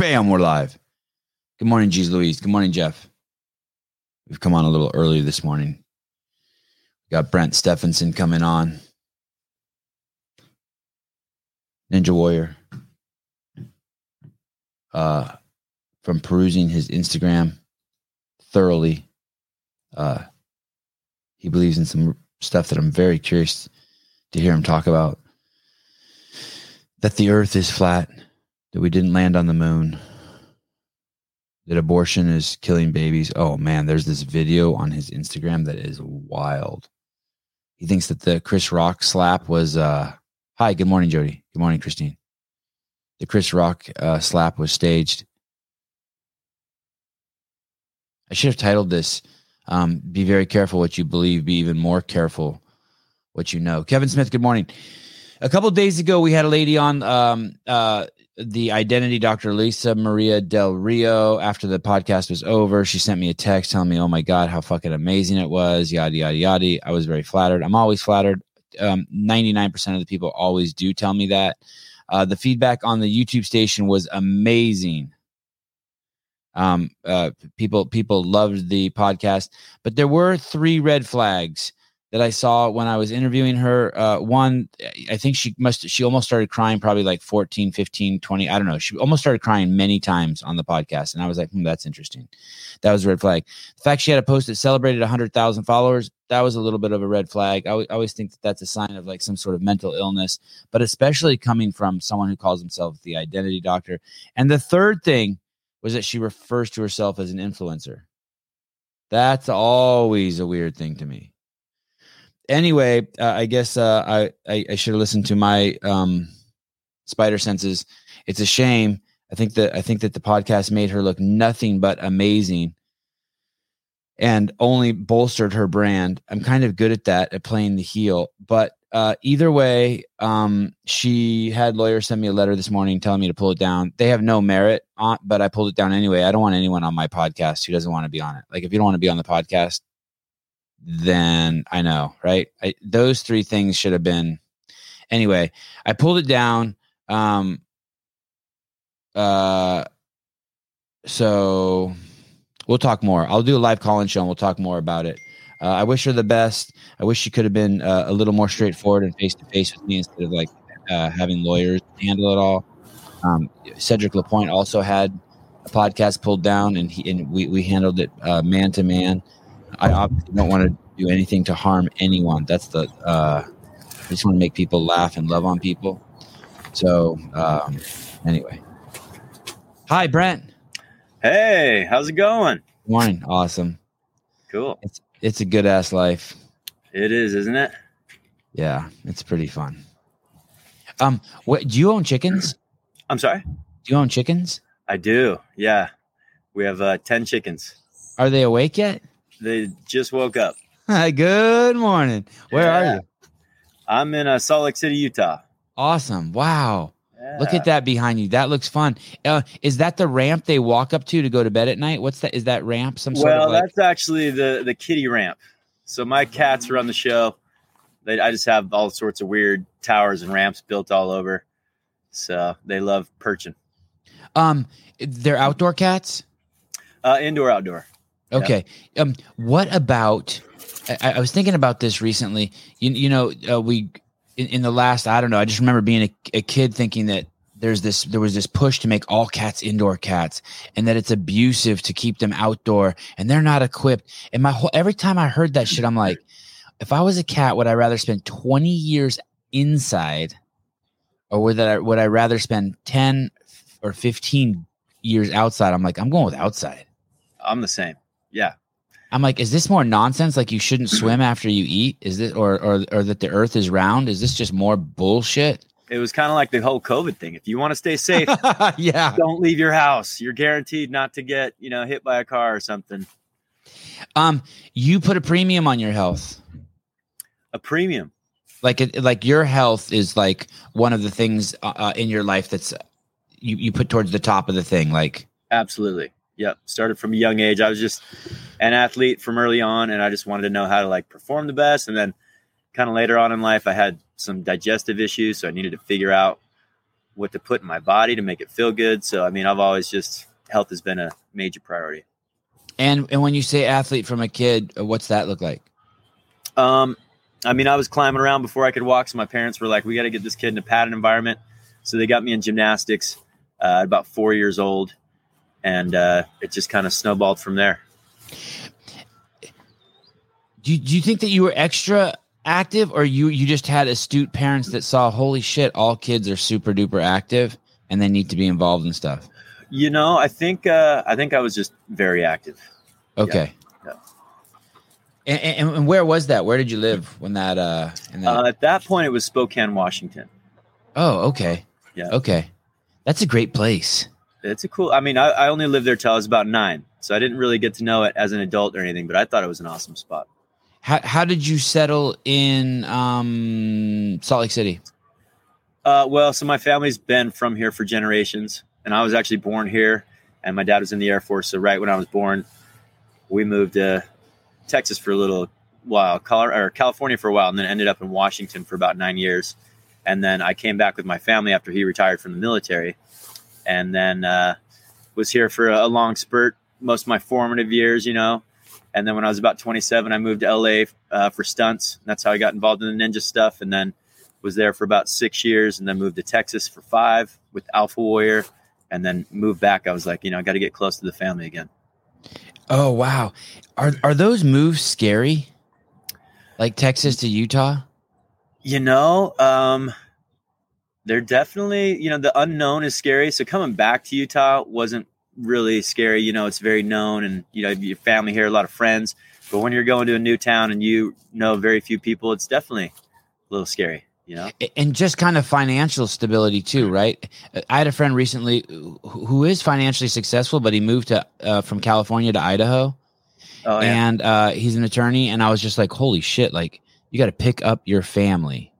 Bam, we're live. Good morning, G's Louise. Good morning, Jeff. We've come on a little early this morning. We got Brent Steffensen coming on. Ninja Warrior. Uh, from perusing his Instagram thoroughly, uh, he believes in some stuff that I'm very curious to hear him talk about. That the earth is flat, that we didn't land on the moon, that abortion is killing babies. Oh man, there's this video on his Instagram that is wild. He thinks that the Chris Rock slap was uh hi, good morning, Jody. Good morning, Christine. The Chris Rock uh, slap was staged. I should have titled this um, Be very careful what you believe, be even more careful what you know. Kevin Smith, good morning. A couple days ago, we had a lady on um, uh, the identity doctor, Lisa Maria Del Rio. After the podcast was over, she sent me a text telling me, Oh my God, how fucking amazing it was, yada, yada, yada. I was very flattered. I'm always flattered. Um, 99% of the people always do tell me that. Uh, the feedback on the YouTube station was amazing. Um, uh, people people loved the podcast, but there were three red flags that I saw when I was interviewing her. Uh, one, I think she must, she almost started crying probably like 14, 15, 20. I don't know. She almost started crying many times on the podcast. And I was like, hmm, that's interesting. That was a red flag. The fact she had a post that celebrated 100,000 followers, that was a little bit of a red flag. I, w- I always think that that's a sign of like some sort of mental illness, but especially coming from someone who calls himself the identity doctor. And the third thing was that she refers to herself as an influencer. That's always a weird thing to me. Anyway, uh, I guess uh, I, I, I should have listened to my um, spider senses. It's a shame. I think that I think that the podcast made her look nothing but amazing, and only bolstered her brand. I'm kind of good at that at playing the heel, but uh, either way, um, she had lawyers send me a letter this morning telling me to pull it down. They have no merit on, but I pulled it down anyway. I don't want anyone on my podcast who doesn't want to be on it. Like if you don't want to be on the podcast, then I know, right? I, those three things should have been. Anyway, I pulled it down. Um, uh, so we'll talk more. I'll do a live call in show and we'll talk more about it. Uh, I wish her the best. I wish she could have been uh, a little more straightforward and face to face with me instead of like uh, having lawyers handle it all. Um, Cedric Lapointe also had a podcast pulled down, and he and we, we handled it man to man. I obviously don't want to do anything to harm anyone. That's the uh, I just want to make people laugh and love on people. So um, anyway, hi Brent. Hey, how's it going? Morning, awesome. Cool. It's it's a good ass life. It is, isn't it? Yeah, it's pretty fun. Um, what do you own chickens? I'm sorry. Do you own chickens? I do. Yeah, we have uh, ten chickens. Are they awake yet? They just woke up. Hi, good morning. Where yeah. are you? I'm in uh, Salt Lake City, Utah. Awesome! Wow. Yeah. Look at that behind you. That looks fun. Uh, is that the ramp they walk up to to go to bed at night? What's that? Is that ramp some sort well, of like- that's actually the the kitty ramp. So my cats are on the show. They, I just have all sorts of weird towers and ramps built all over. So they love perching. Um, they're outdoor cats. Uh, indoor, outdoor. Okay. Yeah. Um, what about? I, I, was thinking about this recently. You, you know, uh, we in, in, the last I don't know. I just remember being a, a kid thinking that there's this there was this push to make all cats indoor cats and that it's abusive to keep them outdoor and they're not equipped. And my whole every time I heard that shit, I'm like, if I was a cat, would I rather spend 20 years inside, or would I would I rather spend 10 or 15 years outside? I'm like, I'm going with outside. I'm the same. Yeah. I'm like, is this more nonsense? Like you shouldn't swim after you eat? Is this or or or that the earth is round? Is this just more bullshit? It was kind of like the whole COVID thing. If you want to stay safe, yeah, don't leave your house. You're guaranteed not to get, you know, hit by a car or something. Um, you put a premium on your health. A premium. Like it, like your health is like one of the things uh, uh in your life that's you you put towards the top of the thing. Like absolutely. Yep. Started from a young age. I was just an athlete from early on, and I just wanted to know how to like perform the best. And then, kind of later on in life, I had some digestive issues, so I needed to figure out what to put in my body to make it feel good. So I mean, I've always just health has been a major priority. And and when you say athlete from a kid, uh, what's that look like? Um, I mean, I was climbing around before I could walk, so my parents were like, "We got to get this kid in a padded environment." So they got me in gymnastics uh, at about four years old, and uh, it just kind of snowballed from there. Do you, do you think that you were extra active, or you you just had astute parents that saw, "Holy shit, all kids are super duper active, and they need to be involved in stuff"? You know, I think uh, I think I was just very active. Okay. Yeah. And, and, and where was that? Where did you live when that? Uh, that? Uh, at that point, it was Spokane, Washington. oh, okay. Yeah. Okay. That's a great place. It's a cool. I mean, I, I only lived there till I was about nine, so I didn't really get to know it as an adult or anything. But I thought it was an awesome spot. How how did you settle in um, Salt Lake City? Uh, well, so my family's been from here for generations, and I was actually born here, and my dad was in the Air Force. So right when I was born, we moved to Texas for a little while, Colorado, or California for a while, and then ended up in Washington for about nine years. And then I came back with my family after he retired from the military, and then uh, was here for a, a long spurt, most of my formative years, you know. And then when I was about 27, I moved to LA uh, for stunts. That's how I got involved in the ninja stuff, and then was there for about six years, and then moved to Texas for five with Alpha Warrior, and then moved back. I was like, you know, I got to get close to the family again. Oh wow, are are those moves scary? Like Texas to Utah? You know, um, they're definitely, you know, the unknown is scary. So coming back to Utah wasn't really scary. You know, it's very known and, you know, your family here, a lot of friends. But when you're going to a new town and you know very few people, it's definitely a little scary, you know? And just kind of financial stability too, right? I had a friend recently who- is financially successful, but he moved to uh, from California to Idaho, Oh, yeah. and uh, he's an attorney. And I was just like, "Holy shit!" Like, you got to pick up your family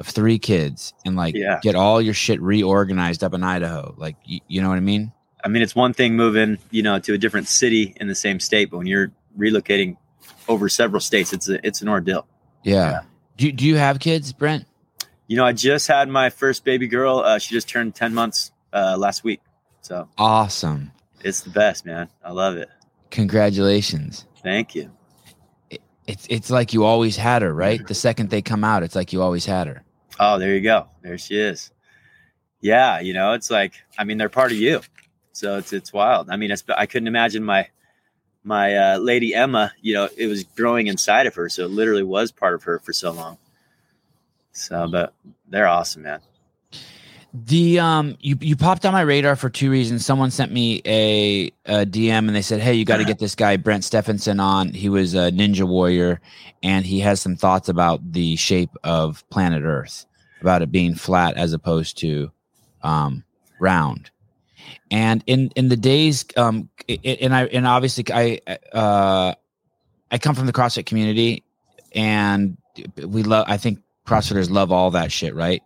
of three kids and like Yeah. get all your shit reorganized up in Idaho. Like, you, you know what I mean? I mean, it's one thing moving, you know, to a different city in the same state, but when you're relocating over several states, it's a, it's an ordeal. Yeah. Yeah. Do you- Do you have kids, Brent? You know, I just had my first baby girl. Uh, she just turned 10 months uh, last week. So Awesome. it's the best, man. I love it. Congratulations. Thank you. It's it's like you always had her, right? The second they come out, it's like you always had her. Oh, there you go. There she is. Yeah, you know, it's like I mean, they're part of you, so it's it's wild. I mean, I couldn't imagine my my uh, lady Emma. You know, it was growing inside of her, so it literally was part of her for so long. So, but they're awesome, man. The um you you popped on my radar for two reasons. Someone sent me a, a DM and they said, "Hey, you got to get this guy Brent Steffensen on. He was a ninja warrior and he has some thoughts about the shape of planet Earth, about it being flat as opposed to um round." And in in the days um and I and obviously I uh I come from the CrossFit community and we love I think CrossFitters love all that shit, right?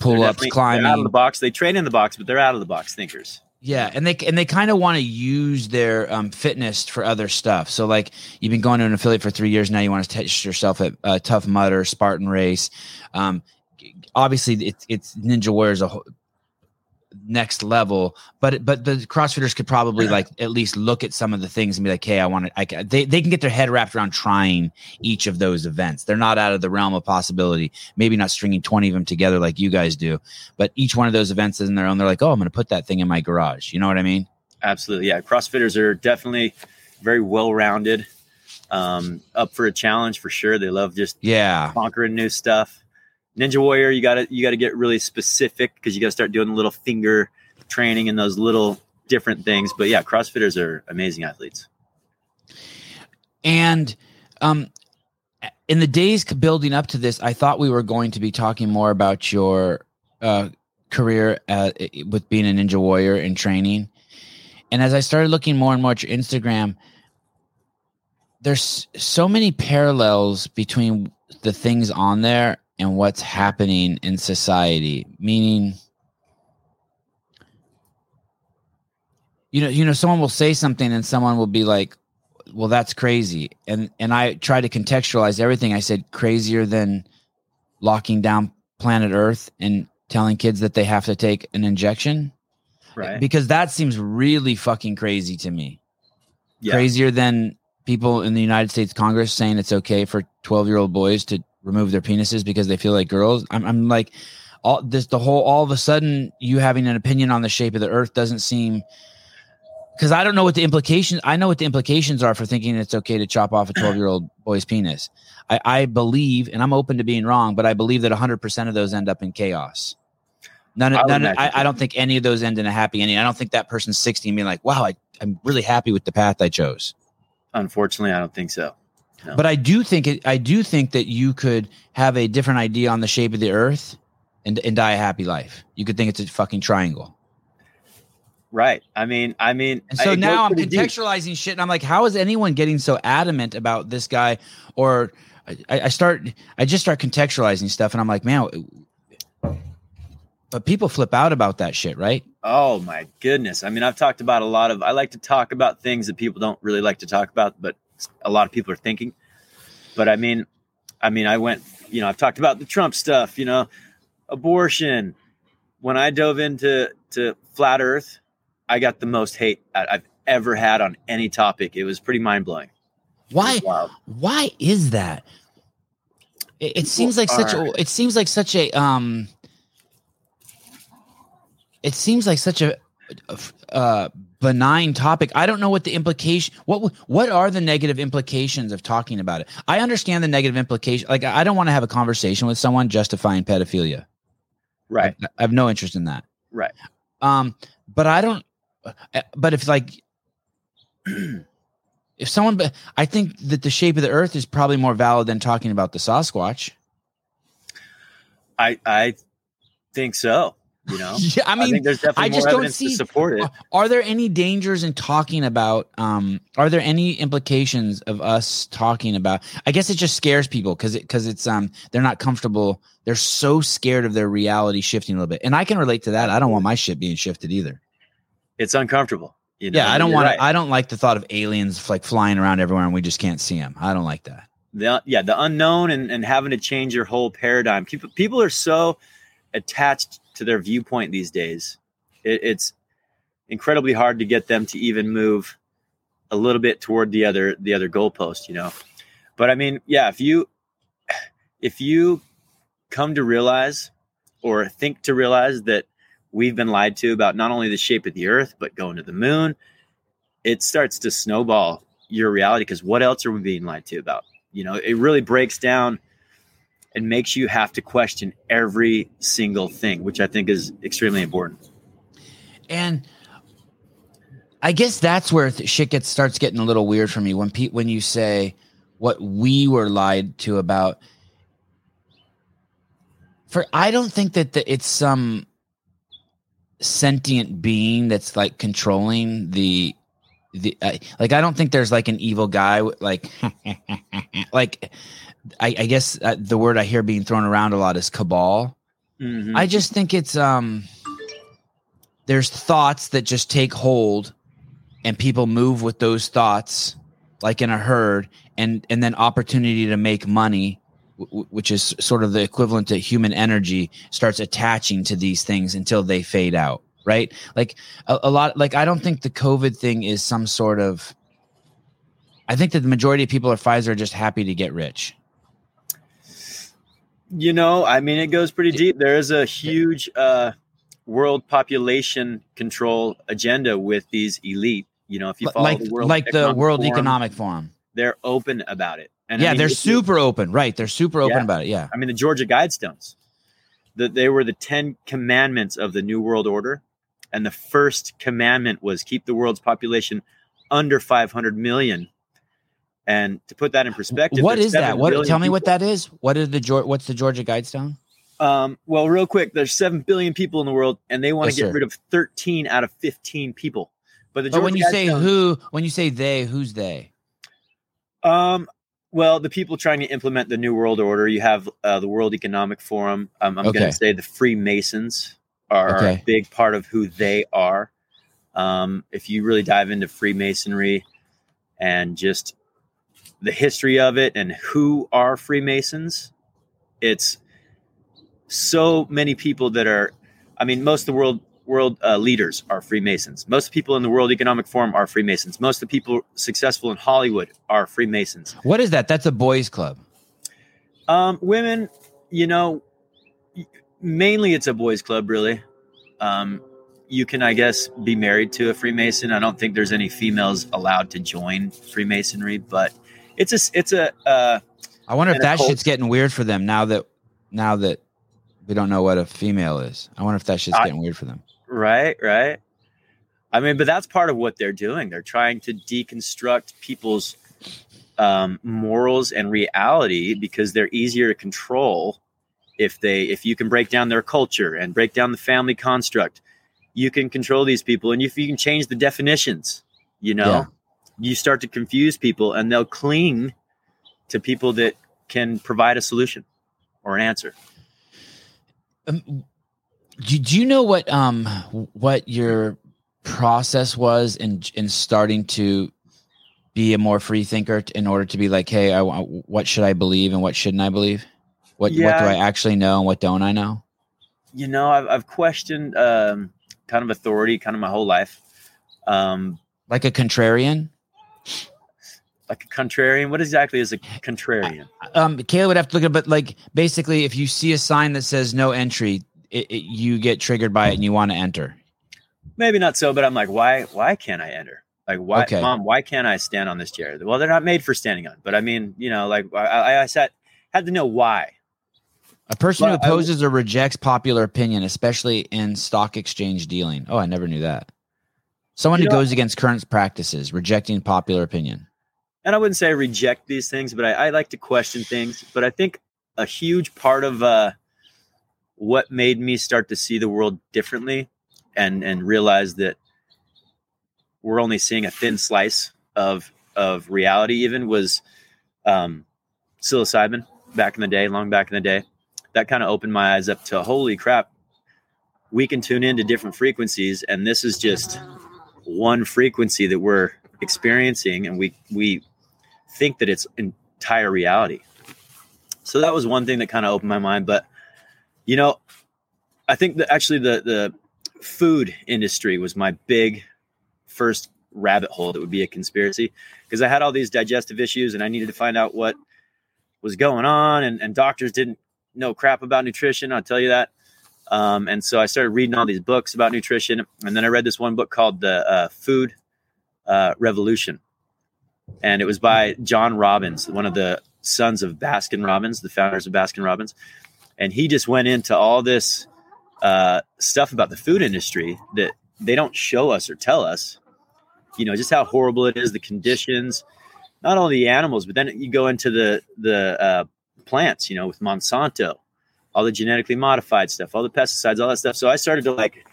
Pull ups, they're out of the box. They train in the box, but they're out of the box thinkers. Yeah, and they and they kind of want to use their um, fitness for other stuff. So like you've been going to an affiliate for three years now, you want to test yourself at uh, Tough Mudder, Spartan Race. Um, obviously, it's it's Ninja Warriors a next level, but but the CrossFitters could probably like at least look at some of the things and be like, hey, I want to. I they they can get their head wrapped around trying each of those events. They're not out of the realm of possibility. Maybe not stringing twenty of them together like you guys do, but each one of those events is in their own. They're like, oh, I'm going to put that thing in my garage. You know what I mean? Absolutely, yeah. CrossFitters are definitely very well rounded, um, up for a challenge for sure. They love just Yeah. conquering new stuff. Ninja Warrior, you got to you got to get really specific because you got to start doing a little finger training and those little different things. But yeah, CrossFitters are amazing athletes. And um, in the days building up to this, I thought we were going to be talking more about your uh, career at, with being a ninja warrior and training. And as I started looking more and more at your Instagram, there's so many parallels between the things on there and what's happening in society. Meaning, you know, you know, someone will say something and someone will be like, well that's crazy and and i try to contextualize everything i said crazier than locking down planet earth and telling kids that they have to take an injection Right. because that seems really fucking crazy to me. Yeah. Crazier than people in the United States Congress saying it's okay for 12 year old boys to remove their penises because they feel like girls. I'm, I'm like, all this, the whole, all of a sudden, you having an opinion on the shape of the earth doesn't seem because I don't know what the implications. I know what the implications are for thinking it's okay to chop off a 12 year old boy's penis. I, I believe, and I'm open to being wrong, but I believe that 100 percent of those end up in chaos. None, of, would none. of- I, I don't think any of those end in a happy ending. I don't think that person's 60 and being like, "Wow, I, I'm really happy with the path I chose." Unfortunately, I don't think so. No. But I do think it. I do think that you could have a different idea on the shape of the Earth, and and die a happy life. You could think it's a fucking triangle. Right. I mean, I mean, And so now I'm pretty deep. contextualizing shit, and I'm like, how is anyone getting so adamant about this guy? Or I, I start, I just start contextualizing stuff, and I'm like, man. But people flip out about that shit, right? Oh my goodness. I mean, I've talked about a lot of I like to talk about things that people don't really like to talk about, but a lot of people are thinking. But I mean, I mean, I went, you know, I've talked about the Trump stuff, you know, abortion. When I dove into to flat earth, I got the most hate I've ever had on any topic. It was pretty mind-blowing. Why? Why is that? It, it seems like such a. It seems like such a. Um. It seems like such a. Uh, benign topic. I don't know what the implication. What what are the negative implications of talking about it? I understand the negative implication. Like I don't want to have a conversation with someone justifying pedophilia. Right. I, I have no interest in that. Right. Um, but I don't. uh, But if like, if someone, but I think that the shape of the Earth is probably more valid than talking about the Sasquatch. I I think so, you know. Yeah, I I, mean, think there's definitely I just don't see- support it. are there any dangers in talking about? Um, are there any implications of us talking about? I guess it just scares people because it because it's um they're not comfortable. They're so scared of their reality shifting a little bit, and I can relate to that. I don't want my shit being shifted either. It's uncomfortable. You know? Yeah, I don't want. right. I don't like the thought of aliens like flying around everywhere and we just can't see them. I don't like that. the yeah the unknown and, and having to change your whole paradigm people people are so attached to their viewpoint these days. It, it's incredibly hard to get them to even move a little bit toward the other the other goalpost you know? But i mean yeah if you if you come to realize or think to realize that we've been lied to about not only the shape of the earth but going to the moon it starts to snowball your reality because what else are we being lied to about? You know it really breaks down and makes you have to question every single thing which i think is extremely important And I guess that's where shit gets starts getting a little weird for me when pe- when you say what we were lied to about. For I don't think that the, it's some sentient being that's like controlling the the uh, like I don't think there's like an evil guy like like I, I guess uh, the word I hear being thrown around a lot is cabal. Mhm. I just think it's um there's thoughts that just take hold and people move with those thoughts like in a herd and and then opportunity to make money w- which is sort of the equivalent to human energy starts attaching to these things until they fade out right like a, a lot like i don't think the covid thing is some sort of i think that the majority of people at pfizer are just happy to get rich you know i mean it goes pretty deep there is a huge uh world population control agenda with these elite you know if you follow like the world like the Economic world Forum, economic forum they're open about it and I yeah mean, they're if you- super open right they're super open Yeah. about it yeah I mean, the Georgia Guidestones. The, they were the Ten Commandments of the New World Order. And the first commandment was keep the world's population under 500 million. And to put that in perspective, what is that? What? Tell me what that is. What is the What's the Georgia Guidestone? Um, well, real quick, there's 7 billion people in the world, and they want Yes, to get sir. rid of 13 out of 15 people. But the But when you say who, when you say they, who's they? Um, well, the people trying to implement the New World Order, you have uh, the World Economic Forum. Um, I'm going to say the Freemasons are Okay. a big part of who they are. Um, if you really dive into Freemasonry and just the history of it and who are Freemasons, it's so many people that are, I mean, most of the world world uh, leaders are Freemasons. Most people in the World Economic Forum are Freemasons. Most of the people successful in Hollywood are Freemasons. What is that? That's a boys' club. Um, women, you know, mainly it's a boys' club, really. Um, you can, I guess, be married to a Freemason. I don't think there's any females allowed to join Freemasonry, but it's a, it's a. Uh, I wonder if that shit's getting weird for them now that, now that we don't know what a female is. I wonder if that shit's I, getting weird for them. Right, right. I mean, but that's part of what they're doing. They're trying to deconstruct people's um, morals and reality because they're easier to control if they if you can break down their culture and break down the family construct you can control these people and if you can change the definitions you know. You start to confuse people and they'll cling to people that can provide a solution or an answer. Um, do, do you know what um what your process was in in starting to be a more free thinker in order to be like hey I, what should i believe and what shouldn't i believe? What yeah. what do i actually know and what don't i know? You know i've, I've questioned um, kind of authority kind of my whole life. Um, like a contrarian like a contrarian what exactly is a contrarian um kayla would have to look at but like basically if you see a sign that says no entry it, it, you get triggered by it and you want to enter. Maybe not so, but I'm like, why? Why can't I enter? Like, why, okay. mom? Why can't I stand on this chair? Well, they're not made for standing on. But I mean, you know, like I, I sat, had to know why. A person who opposes I, or rejects popular opinion, especially in stock exchange dealing. Oh, I never knew that. Someone who know, goes against current practices, rejecting popular opinion. And I wouldn't say I reject these things, but I, I like to question things. But I think a huge part of uh, what made me start to see the world differently and and realize that we're only seeing a thin slice of of reality even was um psilocybin back in the day long back in the day that kind of opened my eyes up to holy crap we can tune into different frequencies and this is just one frequency that we're experiencing and we we think that it's entire reality so that was one thing that kind of opened my mind but you know, I think that actually the the food industry was my big first rabbit hole that would be a conspiracy because I had all these digestive issues and I needed to find out what was going on and, and doctors didn't know crap about nutrition. I'll tell you that. Um, and so I started reading all these books about nutrition. And then I read this one book called The uh, Food uh, Revolution. And it was by John Robbins, one of the sons of Baskin Robbins, the founders of Baskin Robbins and he just went into all this uh, stuff about the food industry that they don't show us or tell us. You know, just how horrible it is, the conditions, not only the animals, but then you go into the the uh, plants. You know, with Monsanto, all the genetically modified stuff, all the pesticides, all that stuff. So I started to like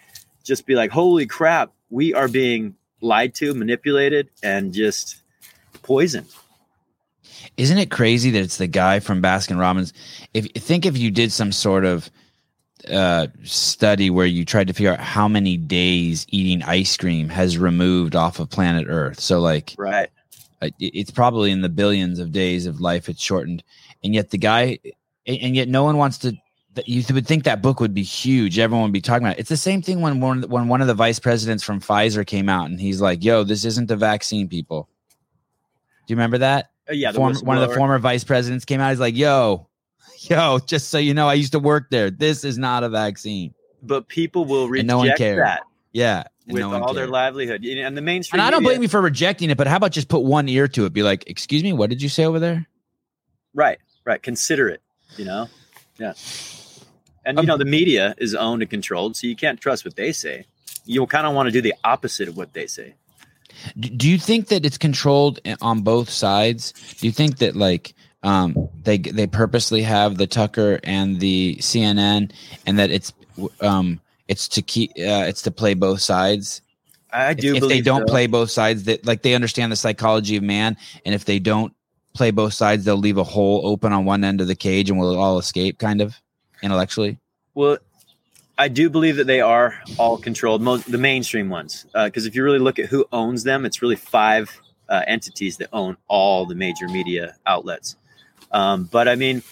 just be like, holy crap, we are being lied to, manipulated, and just poisoned. Isn't it crazy that it's the guy from Baskin Robbins? If think if you did some sort of uh, study where you tried to figure out how many days eating ice cream has removed off of planet Earth. So like, right, it's probably in the billions of days of life it's shortened, and yet the guy, and yet no one wants to. You would think that book would be huge. Everyone would be talking about it. It's the same thing when one when one of the vice presidents from Pfizer came out and he's like, "Yo, this isn't the vaccine, people." Do you remember that? Uh, yeah, former, one of the former vice presidents came out. He's like, "Yo, yo, just so you know, I used to work there. This is not a vaccine." But people will reject and no one cared. that. Yeah, with no all their livelihood and the mainstream. And I don't media, blame you for rejecting it, but how about just put one ear to it? Be like, "Excuse me, what did you say over there?" Right, right. Consider it. You know, yeah. And um, you know, the media is owned and controlled, so you can't trust what they say. You kind of want to do the opposite of what they say. Do you think that it's controlled on both sides? Do you think that like um, they they purposely have the Tucker and the CNN, and that it's um, it's to keep uh, it's to play both sides? I do. If, if they don't so. play both sides, that like they understand the psychology of man, and if they don't play both sides, they'll leave a hole open on one end of the cage, and we'll all escape, kind of intellectually. Well, I do believe that they are all controlled, most the mainstream ones. Because uh, if you really look at who owns them, it's really five uh, entities that own all the major media outlets. Um, but I mean,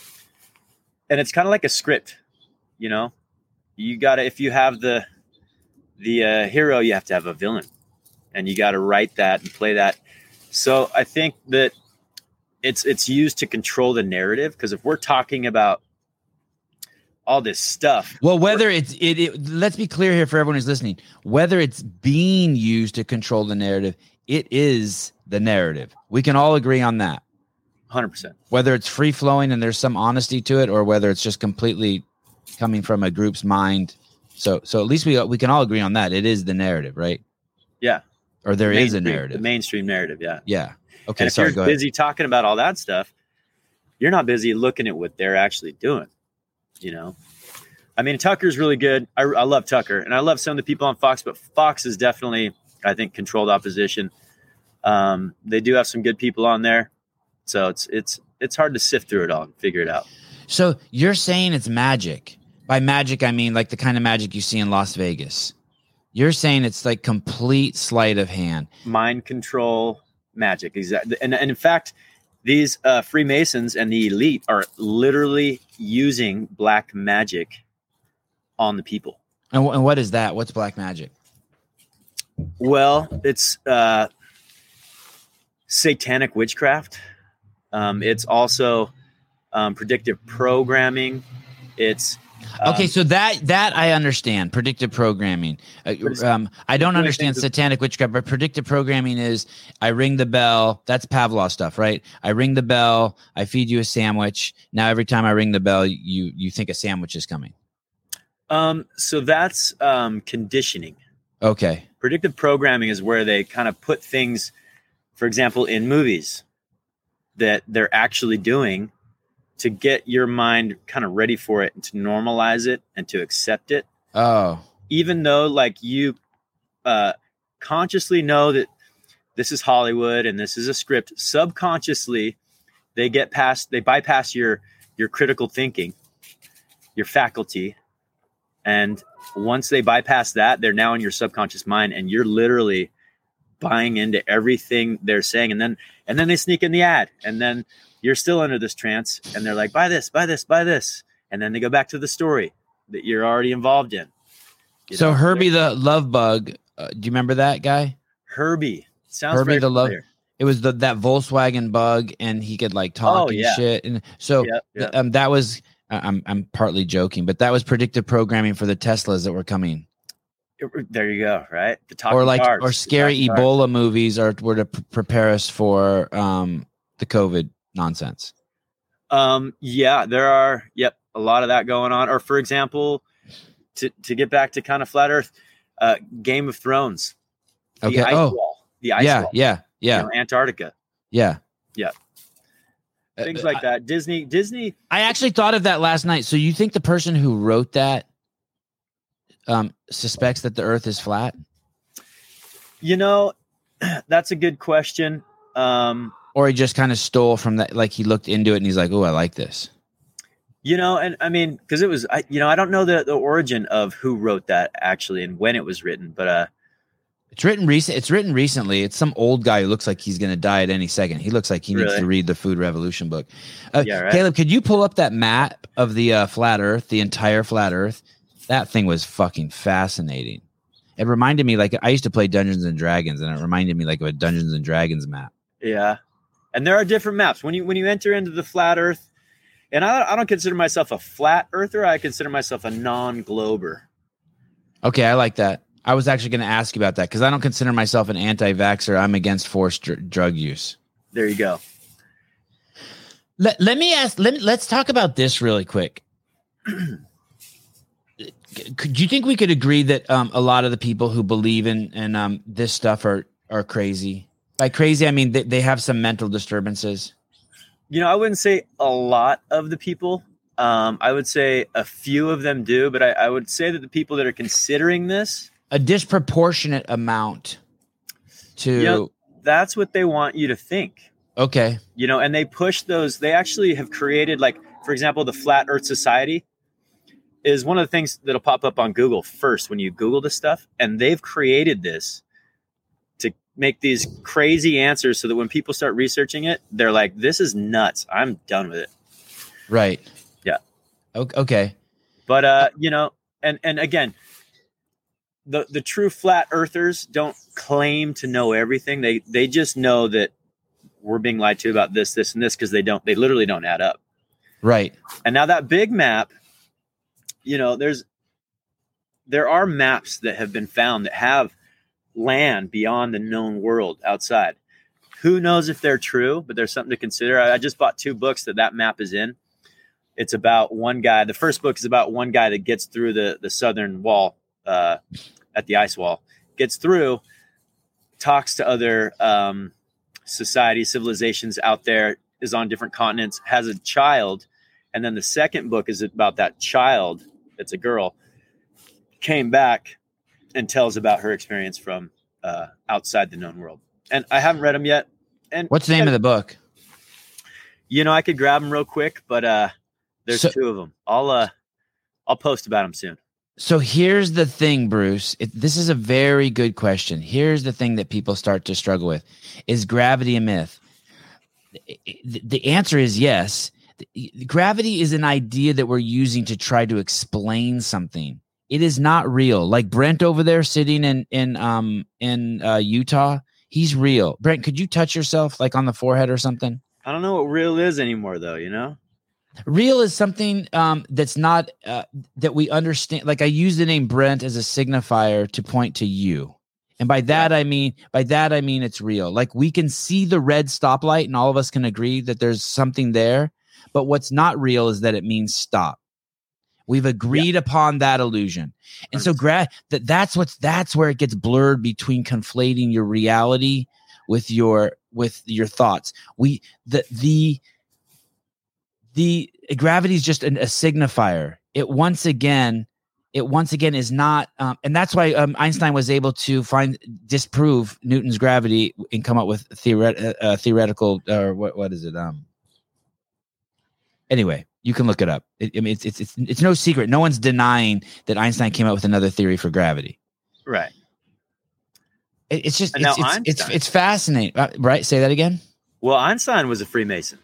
and it's kind of like a script. You know, you got to if you have the the uh, hero, you have to have a villain, and you got to write that and play that. So I think that it's it's used to control the narrative because if we're talking about all this stuff, Well, whether it's it, it, let's be clear here for everyone who's listening. Whether it's being used to control the narrative, it is the narrative. We can all agree on that. hundred percent. Whether it's free flowing and there's some honesty to it, or whether it's just completely coming from a group's mind. So, so at least we we can all agree on that. It is the narrative, right? Yeah. Or there is a narrative. the mainstream narrative. Yeah. yeah. Okay. and if Sorry. you're Go ahead. busy talking about all that stuff, you're not busy looking at what they're actually doing. You know, I mean, Tucker's really good. I, I love Tucker, and I love some of the people on Fox, but Fox is definitely, I think, controlled opposition. Um, they do have some good people on there, so it's it's it's hard to sift through it all and figure it out. So you're saying it's magic. By magic, I mean like the kind of magic you see in Las Vegas. You're saying it's like complete sleight of hand. Mind control, magic, exactly. And, and in fact, these uh, Freemasons and the elite are literally using black magic on the people. And, and what is that? What's black magic? Well, it's uh, satanic witchcraft. Um, it's also um, predictive programming. It's Okay, um, so that that I understand. Predictive programming. Uh, um, I don't understand satanic witchcraft, but predictive programming is I ring the bell. That's Pavlov stuff, right? I ring the bell. I feed you a sandwich. Now every time I ring the bell, you you think a sandwich is coming. um, so that's um, conditioning. Okay. Predictive programming is where they kind of put things, for example, in movies that they're actually doing to get your mind kind of ready for it and to normalize it and to accept it. Oh. even though like you uh consciously know that this is hollywood and this is a script subconsciously they get past they bypass your your critical thinking your faculty and once they bypass that they're now in your subconscious mind and you're literally buying into everything they're saying and then and then they sneak in the ad and then you're still under this trance and they're like buy this buy this buy this and then they go back to the story that you're already involved in You So know, Herbie the Love Bug. Uh, do you remember that guy? Herbie sounds Herbie the Love- It was the that Volkswagen Bug, and he could like talk Oh, and yeah. shit. And so Yep, yep. um, that was I'm I'm partly joking, but that was predictive programming for the Teslas that were coming, there you go right the talking or like cars, or scary talking cars. Ebola movies, are were to p- prepare us for um the COVID nonsense. um yeah there are yep a lot of that going on or for example to to get back to kind of flat earth uh game of thrones the Okay. ice Oh, wall the ice yeah, wall yeah, you yeah, know, antarctica yeah, Yeah. Uh, things like that disney disney I actually thought of that last night. So you think the person who wrote that um suspects that the Earth is flat? you know that's a good question um or he just kind of stole from that like he looked into it and he's like oh i like this. You know, and I mean, because it was, I, you know, I don't know the, the origin of who wrote that actually and when it was written, but uh, it's written recent it's written recently. It's some old guy who looks like he's going to die at any second. He looks like he needs to read the food revolution book. Uh, Yeah, right. caleb could you pull up that map of the uh, flat earth the entire flat earth? That thing was fucking fascinating. It reminded me like i used to play dungeons and dragons and it reminded me like of a dungeons and dragons map. Yeah, and there are different maps when you when you enter into the flat Earth, and I, I don't consider myself a flat earther. I consider myself a non-glober. okay i like that i was actually going to ask you about that because i don't consider myself an anti-vaxxer i'm against forced dr- drug use There you go. Let, let me ask. Let, let's talk about this really quick. Could, do you think we could agree that um, a lot of the people who believe in in um, this stuff are are crazy? By crazy, I mean they, they have some mental disturbances. You know, I wouldn't say a lot of the people. Um, I would say a few of them do, but I, I would say that the people that are considering this, A disproportionate amount to Yep. that's what they want you to think. okay, you know and they push those they actually have created like for example the flat earth society is one of the things that'll pop up on google first when you google this stuff and they've created this make these crazy answers so that when people start researching it they're like this is nuts i'm done with it right, Yeah. Okay, But uh, you know, and and again, the the true flat earthers don't claim to know everything. They they just know that we're being lied to about this, this, and this because they don't. They literally don't add up. Right. And now that big map, you know, there's there are maps that have been found that have land beyond the known world outside. Who knows if they're true, but there's something to consider. I, just bought two books that that map is in. It's about one guy. The first book is about one guy that gets through the the southern wall uh, at the ice wall, gets through, talks to other um, societies, civilizations out there, is on different continents, has a child, and then the second book is about that child. It's a girl came back and tells about her experience from uh, outside the known world. And I haven't read them yet. And what's the name of the book? You know, I could grab them real quick, but uh, there's so, two of them. I'll uh, I'll post about them soon. So here's the thing, Bruce. It, this is a very good question. Here's the thing that people start to struggle with: is gravity a myth? The, the answer is yes. Gravity is an idea that we're using to try to explain something. It is not real. Like Brent over there sitting in in um in uh, Utah, he's real. Brent, could you touch yourself like on the forehead or something? I don't know what real is anymore, though. You know. Real is something um, that's not uh, that we understand. Like I use the name Brent as a signifier to point to you, and by that I mean by that I mean it's real. Like we can see the red stoplight, and all of us can agree that there's something there. But what's not real is that it means stop. We've agreed upon that illusion, and so gra- that that's what's that's where it gets blurred between conflating your reality with your with your thoughts. We the the the gravity is just an, a signifier. It once again, it once again is not, um, and that's why um, Einstein was able to find disprove Newton's gravity and come up with theoret- uh, uh, theoretical or what what is it? Um. Anyway, you can look it up. It, I mean, it's, it's it's it's no secret. No one's denying that Einstein came up with another theory for gravity. Right. It, it's just it's it's, it's, it's fascinating. Uh, right? Say that again. Well, Einstein was a Freemason.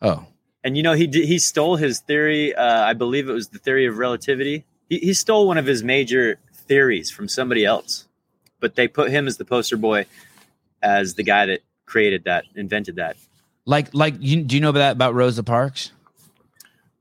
Oh, and you know he he stole his theory. Uh, I believe it was the theory of relativity. He, he stole one of his major theories from somebody else, but they put him as the poster boy, as the guy that created that, invented that. Like like you, do you know about that about Rosa Parks?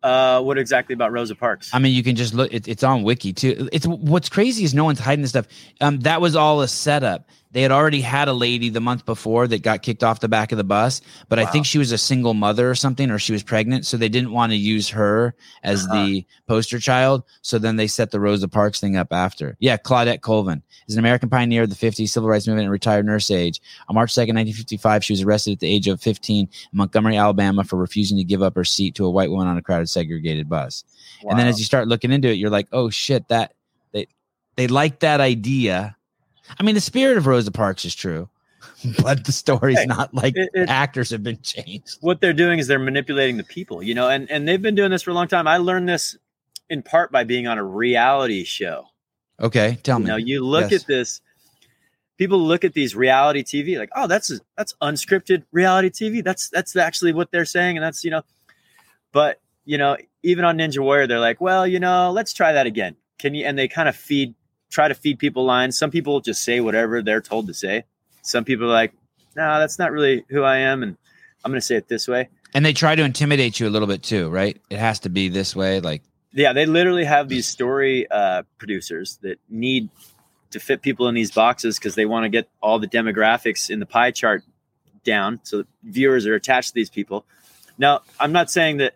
Uh, what exactly about Rosa Parks? I mean, you can just look. It, it's on Wiki too. It's what's crazy is no one's hiding this stuff. Um, that was all a setup they had already had a lady the month before that got kicked off the back of the bus, but wow. I think she was a single mother or something, or she was pregnant. So they didn't want to use her as uh-huh. the poster child. So then they set the Rosa Parks thing up after. Yeah, Claudette Colvin is an American pioneer of the 50s civil rights movement and retired nurse age. On March 2nd, 1955, she was arrested at the age of 15 in Montgomery, Alabama for refusing to give up her seat to a white woman on a crowded segregated bus. Wow. And then as you start looking into it, you're like, oh shit, that they they like that idea I mean, the spirit of Rosa Parks is true, but the story's hey, not like it, it, actors have been changed. What they're doing is they're manipulating the people, you know, and and they've been doing this for a long time. I learned this in part by being on a reality show. Okay, tell me. Now you look yes. at this. People look at these reality TV like, oh, that's that's unscripted reality TV. That's that's actually what they're saying, and that's you know, but you know, even on Ninja Warrior, they're like, well, you know, let's try that again. Can you? And they kind of feed try to feed people lines. Some people just say whatever they're told to say. Some people are like, no, that's not really who I am. And I'm going to say it this way. And they try to intimidate you a little bit too, right? It has to be this way. Like, yeah, they literally have these story uh, producers that need to fit people in these boxes because they want to get all the demographics in the pie chart down. So viewers are attached to these people. Now, I'm not saying that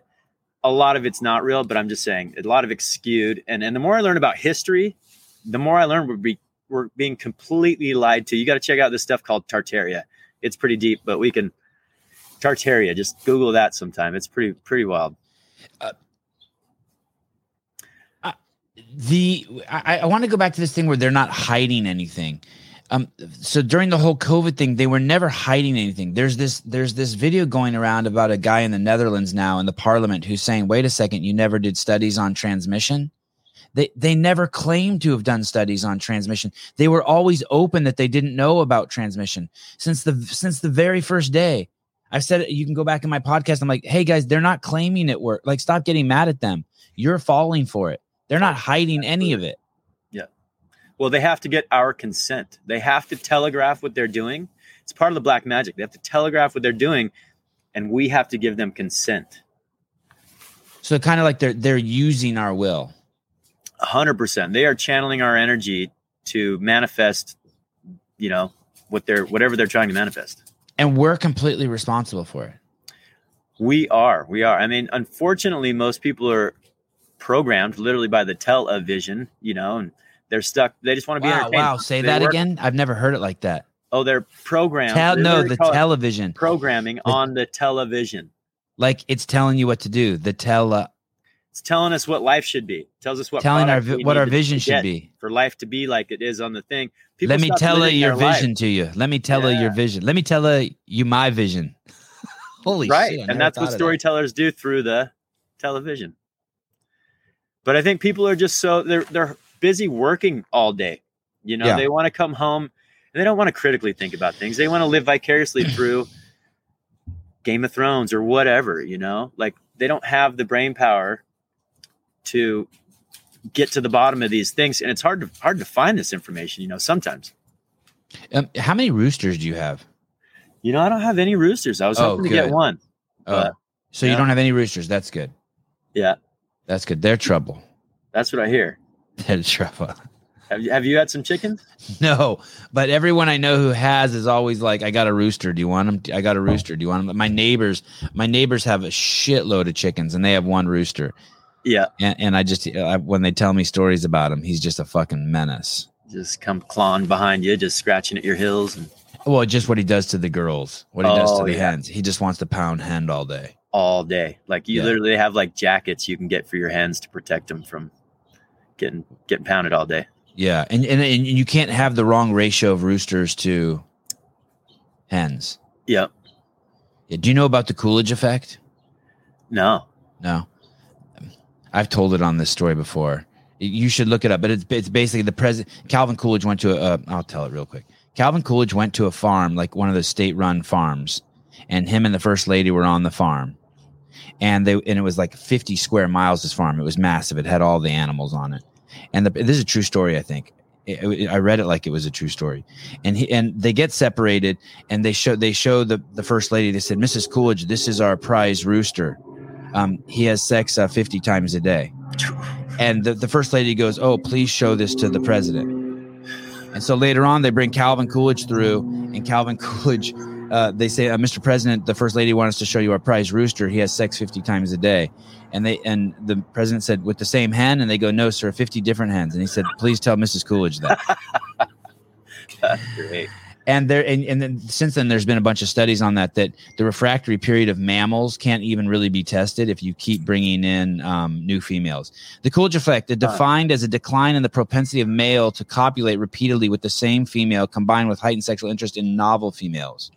a lot of it's not real, but I'm just saying a lot of it's skewed. And, and the more I learn about history the more I learn, we're, be, we're being completely lied to. You got to check out this stuff called Tartaria. It's pretty deep, but we can Tartaria. Just Google that sometime. It's pretty pretty wild. Uh, uh, the I, I want to go back to this thing where they're not hiding anything. Um, so during the whole COVID thing, they were never hiding anything. There's this there's this video going around about a guy in the Netherlands now in the parliament who's saying, "Wait a second, you never did studies on transmission." They they never claimed to have done studies on transmission. They were always open that they didn't know about transmission since the since the very first day. I've said it, you can go back in my podcast. I'm like, hey guys, they're not claiming it work. Like, stop getting mad at them. You're falling for it. They're not hiding any of it. Yeah. Well, they have to get our consent. They have to telegraph what they're doing. It's part of the black magic. They have to telegraph what they're doing, and we have to give them consent. So kind of like they're they're using our will. Hundred percent. They are channeling our energy to manifest, you know, what they're whatever they're trying to manifest. And we're completely responsible for it. We are. We are. I mean, unfortunately, most people are programmed literally by the television, you know, and they're stuck. They just want to be Wow, entertained. wow. Say They that work- again. I've never heard it like that. Oh, they're programmed. Tell They no, the television. programming on the television. Like it's telling you what to do. The tele uh, It's telling us what life should be. It tells us what telling our what our vision should be. for life to be like it is on the thing. People Let me tell her your their life. vision to you. Let me tell her your vision. Let me tell her you my vision. Holy right shit. And that's what of that. storytellers do through the television but i think people are just so they're they're busy working all day you know Yeah. they want to come home and they don't want to critically think about things they want to live vicariously through game of thrones or whatever you know like they don't have the brain power to get to the bottom of these things and it's hard to hard to find this information you know sometimes Um, how many roosters do you have? you know i don't have any roosters i was Oh, hoping to get good. one Oh, But, so you yeah. don't have any roosters. That's good. yeah That's good. They're trouble. that's what i hear They're trouble. have you, have you had some chickens No, but everyone I know who has is always like, "I got a rooster. Do you want them? I got a rooster. Do you want them?" My neighbors, my neighbors have a shitload of chickens, and they have one rooster. Yeah And, and I just, I, when they tell me stories about him, he's just a fucking menace. just come clawing behind you, just scratching at your heels and Well, just what he does to the girls, what he does to Oh, the yeah. hens. He just wants to pound hen all day. all day. Like you Yeah. literally have like jackets you can get for your hens to protect them from getting getting pounded all day. Yeah, and, and and you can't have the wrong ratio of roosters to hens. Yep. Yeah, do you know about the Coolidge effect? No. No, I've told it on this story before. You should look it up. But it's it's basically the president. Calvin Coolidge went to a. Uh, I'll tell it real quick. Calvin Coolidge went to a farm, like one of the state-run farms, and him and the first lady were on the farm, and they and it was like 50 square miles. This farm, it was massive. It had all the animals on it, and the, this is a true story. I think It- it- I read it like it was a true story, and he and they get separated, and they show they show the the first lady. They said, "Mrs. Coolidge, this is our prize rooster. Um, he has sex uh, 50 times a day." And the, the first lady goes, Oh, please show this to the president. And so later on, they bring Calvin Coolidge through, and Calvin Coolidge, uh, they say, uh, Mr. President, the first lady wants to show you our prize rooster. He has sex 50 times a day. And they and the president said, With the same hen? And they go, No, sir, 50 different hands. And he said, Please tell Mrs. Coolidge that. That's great. And there and, and then since then there's been a bunch of studies on that that the refractory period of mammals can't even really be tested if you keep bringing in um, new females. The coolidge effect is defined as a decline in the propensity of male to copulate repeatedly with the same female combined with heightened sexual interest in novel females.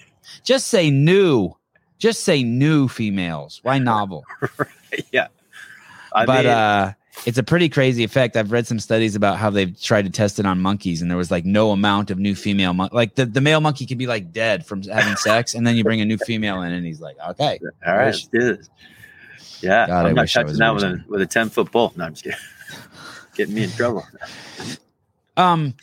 Just say new. Just say new females. Why novel? Yeah. I but mean, uh it's a pretty crazy effect. I've read some studies about how they've tried to test it on monkeys, and there was like no amount of new female mon- like the, the male monkey could be like dead from having sex, and then you bring a new female in, and he's like, okay, all right, do this. Yeah. God, I I'm not wish I touching was that with a with a 10 foot pole. No, I'm just kidding. Getting me in trouble. um,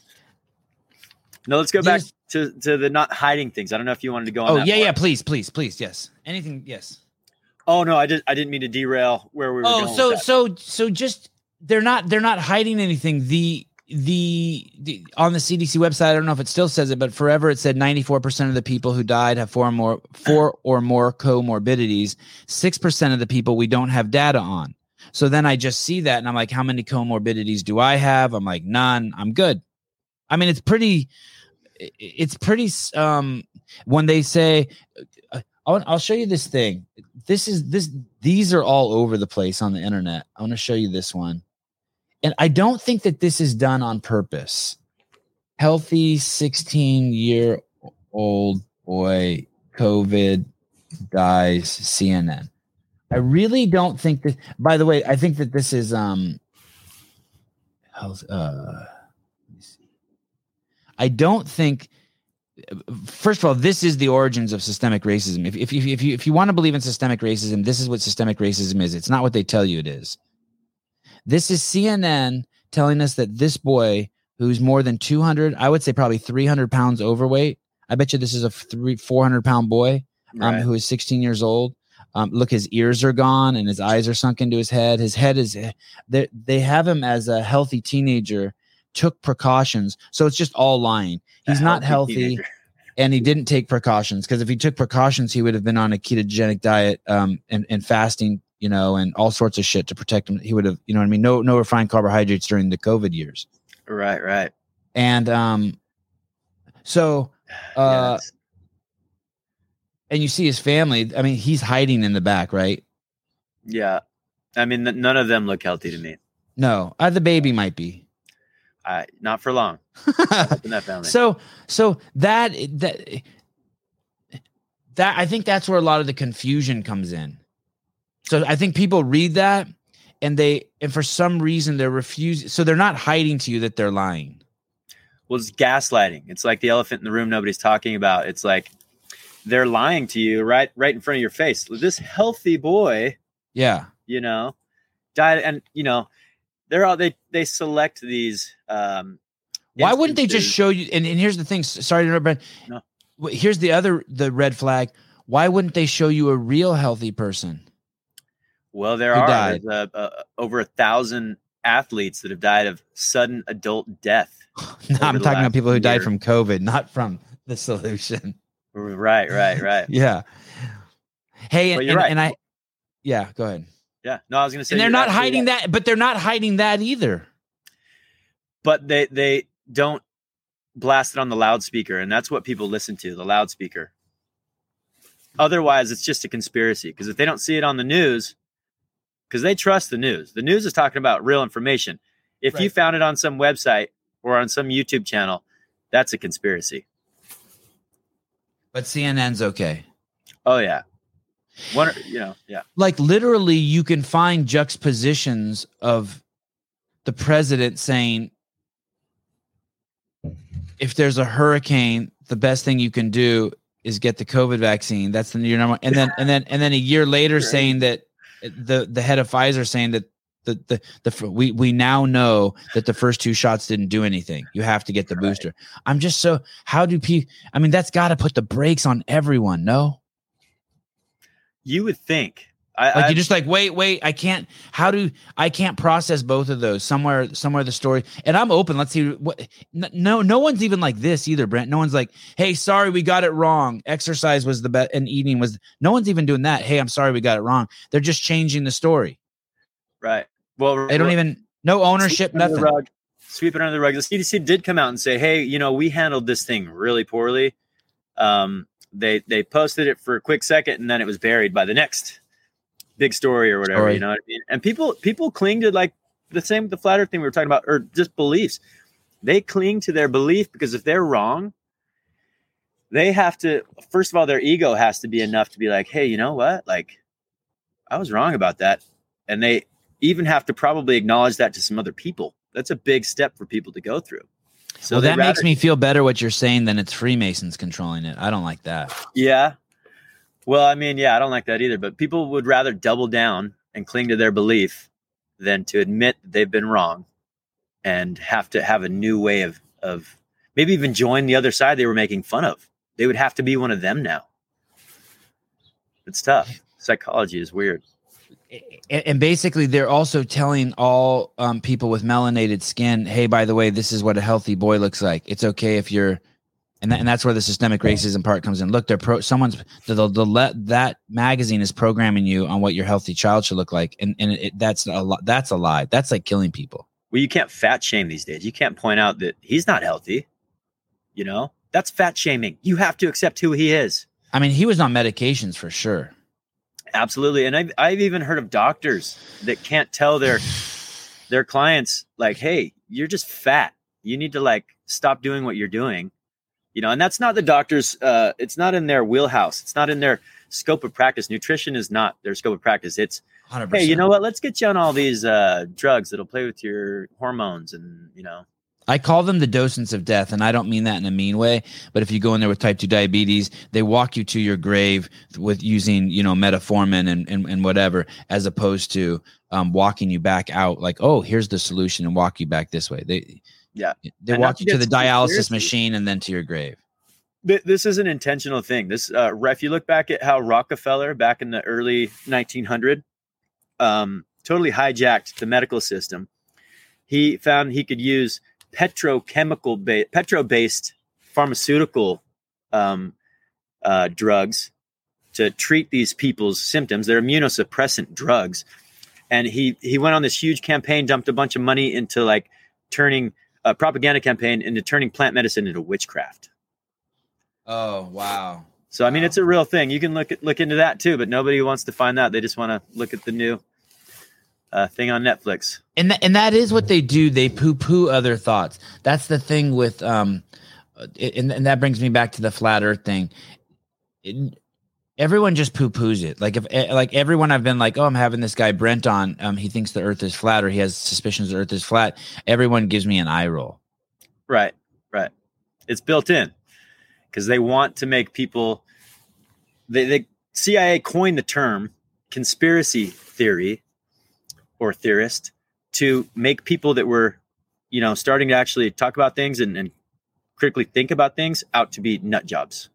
No, let's go back to, to the not hiding things. I don't know if you wanted to go on oh yeah, part. yeah, please, please, please, yes, anything, yes. Oh no, I just I didn't mean to derail where we were Oh, going. so so so just they're not they're not hiding anything. The the, the on the CDC website, I don't know if it still says it, but forever it said 94% of the people who died have four or more four or more comorbidities. 6% of the people we don't have data on. So then I just see that and I'm like, how many comorbidities do I have? I'm like, none. I'm good. I mean, it's pretty it's pretty um when they say I'll, I'll show you this thing. This is this these are all over the place on the internet. I want to show you this one. And i don't think that this is done on purpose. Healthy 16 year old boy covid dies cnn i really don't think that by the way i think that this is um health uh i don't think first of all, this is the origins of systemic racism. If if you if you if you want to believe in systemic racism, this is what systemic racism is. It's not what they tell you it is. This is CNN telling us that this boy who's more than 200, I would say probably 300 pounds overweight. I bet you this is a three 400 pound boy um, Right. who is 16 years old. Um, look, his ears are gone and his eyes are sunk into his head. His head is, they, they have him as a healthy teenager, took precautions. So it's just all lying. He's not healthy teenager. and he didn't take precautions because if he took precautions, he would have been on a ketogenic diet um, and, and fasting, you know, and all sorts of shit to protect him. He would have, you know what I mean? No, no refined carbohydrates during the COVID years. Right, right. And um, so, uh, and you see his family. I mean, he's hiding in the back, right? yeah. I mean, none of them look healthy to me. No, uh, the baby might be. I not for long that family. so, so that that that I think that's where a lot of the confusion comes in. So I think people read that and they and for some reason they're refusing. So they're not hiding to you that they're lying. well, it's gaslighting. It's like the elephant in the room nobody's talking about. It's like they're lying to you right, right in front of your face. This healthy boy, Yeah. you know, died, and you know, they're all they they select these. um Why wouldn't they just show you? And, and here's the thing. Sorry to interrupt, No. here's the other the red flag. Why wouldn't they show you a real healthy person? Well, there are died? Uh, uh, over a thousand athletes that have died of sudden adult death. No, I'm talking about people who died from COVID, not from the solution. Right, right, right. Yeah. Hey, and, and, right. and I, yeah, go ahead. Yeah. No, I was going to say, And they're not hiding right. that, but they're not hiding that either. but they they don't blast it on the loudspeaker and that's what people listen to the loudspeaker otherwise it's just a conspiracy because if they don't see it on the news because they trust the news the news is talking about real information if you found it on some website or on some youtube channel that's a conspiracy But CNN's okay. oh yeah one you know yeah Like literally, you can find juxtapositions of the president saying, if there's a hurricane, the best thing you can do is get the COVID vaccine. That's the your number. And then and then and then a year later, Right. saying that the the head of Pfizer saying that the the the we we now know that the first two shots didn't do anything. You have to get the Right. booster. I'm just so how do people? I mean, that's got to put the brakes on everyone. No, you would think I, like I you just like wait, wait. I can't. How do I can't process both of those? Somewhere, somewhere the story. And I'm open. Let's see what. No, no one's even like this either, Brent. No one's like, hey, sorry, we got it wrong. Exercise was the best, and eating was. No one's even doing that. Hey, I'm sorry, we got it wrong. They're just changing the story. right well They don't well, even no ownership, sweep it under the nothing. rug. Sweep it under the rug. The CDC did come out and say, "Hey, you know, we handled this thing really poorly." Um, they they posted it for a quick second, and then it was buried by the next big story or whatever. Story. You know what I mean? And people people cling to like the same the flat Earth thing we were talking about, or just beliefs. They cling to their belief because if they're wrong, they have to. First of all, their ego has to be enough to be like, "Hey, you know what? Like, I was wrong about that," and they even have to probably acknowledge that to some other people. That's a big step for people to go through. So well, that makes me feel better what you're saying than it's Freemasons controlling it. I don't like that. Yeah. Well, I mean, yeah, I don't like that either. But people would rather double down and cling to their belief than to admit they've been wrong and have to have a new way of of maybe even join the other side they were making fun of. They would have to be one of them now. It's tough. Psychology is weird. And, and basically they're also telling all um, people with melanated skin hey by the way this is what a healthy boy looks like it's okay if you're and, that, and that's where the systemic racism part comes in look they're pro someone's the, the, the let that magazine is programming you on what your healthy child should look like and and it, that's a lot that's a lie that's like killing people Well, you can't fat shame these days. You can't point out that he's not healthy. You know, that's fat shaming. You have to accept who he is. i mean he was on medications for sure Absolutely. And I've, I've even heard of doctors that can't tell their their clients like, hey, you're just fat. You need to like stop doing what you're doing. You know, and that's not the doctor's uh it's not in their wheelhouse. It's not in their scope of practice. Nutrition is not their scope of practice. It's 100% hey, you know what? Let's get you on all these uh drugs that'll play with your hormones and you know, I call them the docents of death, and I don't mean that in a mean way. But if you go in there with type two diabetes, they walk you to your grave with using you know metformin and and, and whatever, as opposed to um, walking you back out like, oh, here's the solution, and walk you back this way. They Yeah. they And walk you to the dialysis machine and then to your grave. This is an intentional thing. This, uh, if you look back at how Rockefeller back in the early 1900, um, totally hijacked the medical system. He found he could use petrochemical, ba- petro-based pharmaceutical um, uh, drugs to treat these people's symptoms. They're immunosuppressant drugs, and he he went on this huge campaign, dumped a bunch of money into like turning a propaganda campaign into turning plant medicine into witchcraft. Oh wow! So I mean, it's a real thing. You can look at, look into that too, but nobody wants to find that. They just want to look at the new uh, thing on Netflix. and th- and that is what they do they poo poo other thoughts that's the thing with um and, and that brings me back to the flat earth thing It- everyone just poo poos it like if eh, like everyone i've been like oh i'm having this guy brent on um he thinks the earth is flat or he has suspicions the earth is flat everyone gives me an eye roll Right, right. It's built in because they want to make people. They, the CIA coined the term conspiracy theory or theorist to make people that were, you know, starting to actually talk about things and, and critically think about things out to be nut jobs.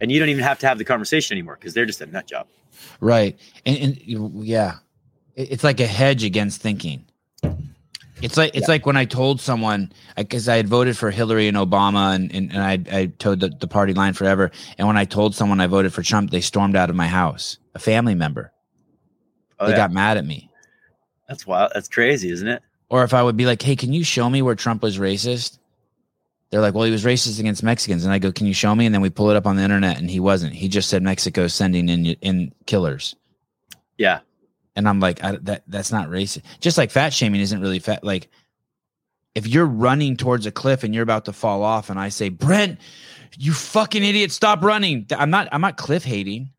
And you don't even have to have the conversation anymore because they're just a nut job. right and, and yeah it's like a hedge against thinking It's like it's like when I told someone because I had voted for Hillary and Obama and and, and I I told the, the party line forever. And when I told someone I voted for Trump, they stormed out of my house. A family member. Oh, they yeah. got mad at me. That's wild. That's crazy, isn't it? Or if I would be like, "Hey, can you show me where Trump was racist?" They're like, "Well, he was racist against Mexicans," and I go, "Can you show me?" And then we pull it up on the internet, and he wasn't. He just said Mexico's sending in in killers, Yeah. and I'm like, I, "That that's not racist." Just like fat shaming isn't really fat. Like, if you're running towards a cliff and you're about to fall off, and I say, "Brent, you fucking idiot, stop running!" I'm not. I'm not cliff hating.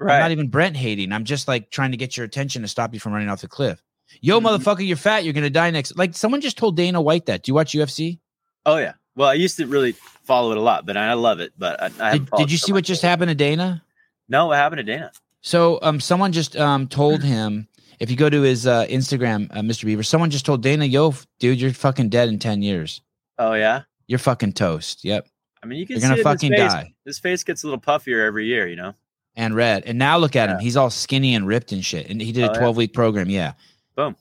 I'm not even Brent hating. I'm just like trying to get your attention to stop you from running off the cliff. Yo, Mhm. motherfucker, you're fat. You're gonna die next. Like someone just told Dana White that. Do you watch UFC? Oh yeah. Well, I used to really follow it a lot, but I love it. But I, I Did, did you see what just happened to Dana? No, what happened to Dana? So, um, someone just um told him if you go to his uh, Instagram, uh, Mr. Beaver, someone just told Dana, "Yo, dude, you're fucking dead in ten years. Oh yeah. You're fucking toast. Yep, I mean, you can you're see gonna it in his fucking face. die." His face gets a little puffier every year, you know. And red. And now look at him. He's all skinny and ripped and shit. And he did Oh, a yeah. 12 week program. Yeah. Boom.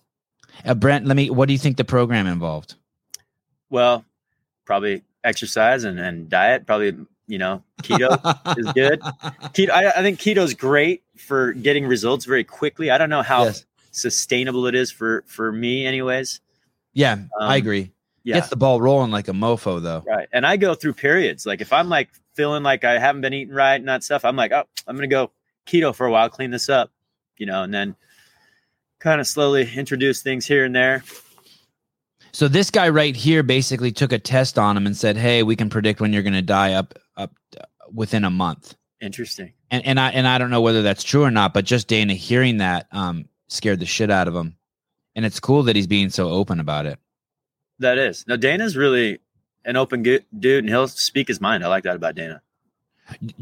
Uh, Brent, let me. What do you think the program involved? Well, probably exercise and, and diet. Probably you know keto. is good. keto. I, I think keto is great for getting results very quickly. I don't know how Yes. sustainable it is for for me, anyways. Yeah, I Um, agree. Yeah. Gets the ball rolling like a mofo, though. Right. And I go through periods. Like if I'm like feeling like I haven't been eating right and that stuff, I'm like, oh, I'm gonna go keto for a while, clean this up, you know, and then kind of slowly introduce things here and there. So this guy right here basically took a test on him and said, "Hey, we can predict when you're going to die up up uh, within a month." Interesting. And and I and I don't know whether that's true or not, but just Dana hearing that um scared the shit out of him. And it's cool that he's being so open about it. That is. No, Dana's really an open dude and he'll speak his mind. I like that about Dana.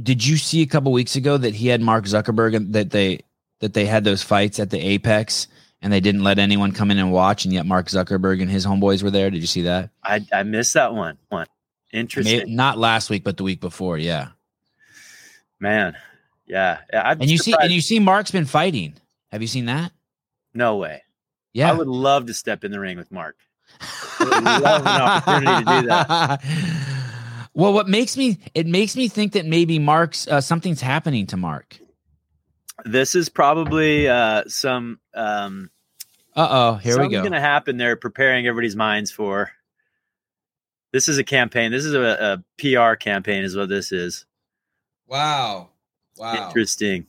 Did you see a couple weeks ago that he had Mark Zuckerberg and that they that they had those fights at the Apex and they didn't let anyone come in and watch and yet Mark Zuckerberg and his homeboys were there? Did you see that? I, I missed that one. One. Interesting. not last week, but the week before, yeah. Man. Yeah. yeah And you see and you see Mark's been fighting. Have you seen that? no way. Yeah. I would love to step in the ring with Mark. would love an opportunity to do that. Well, what makes me it makes me think that maybe Mark's uh, something's happening to Mark. This is probably uh, some um, Uh oh, here we Something's go. going to happen. They're preparing everybody's minds for. This is a campaign. This is a, a PR campaign, is what this is. Wow. Wow, Interesting.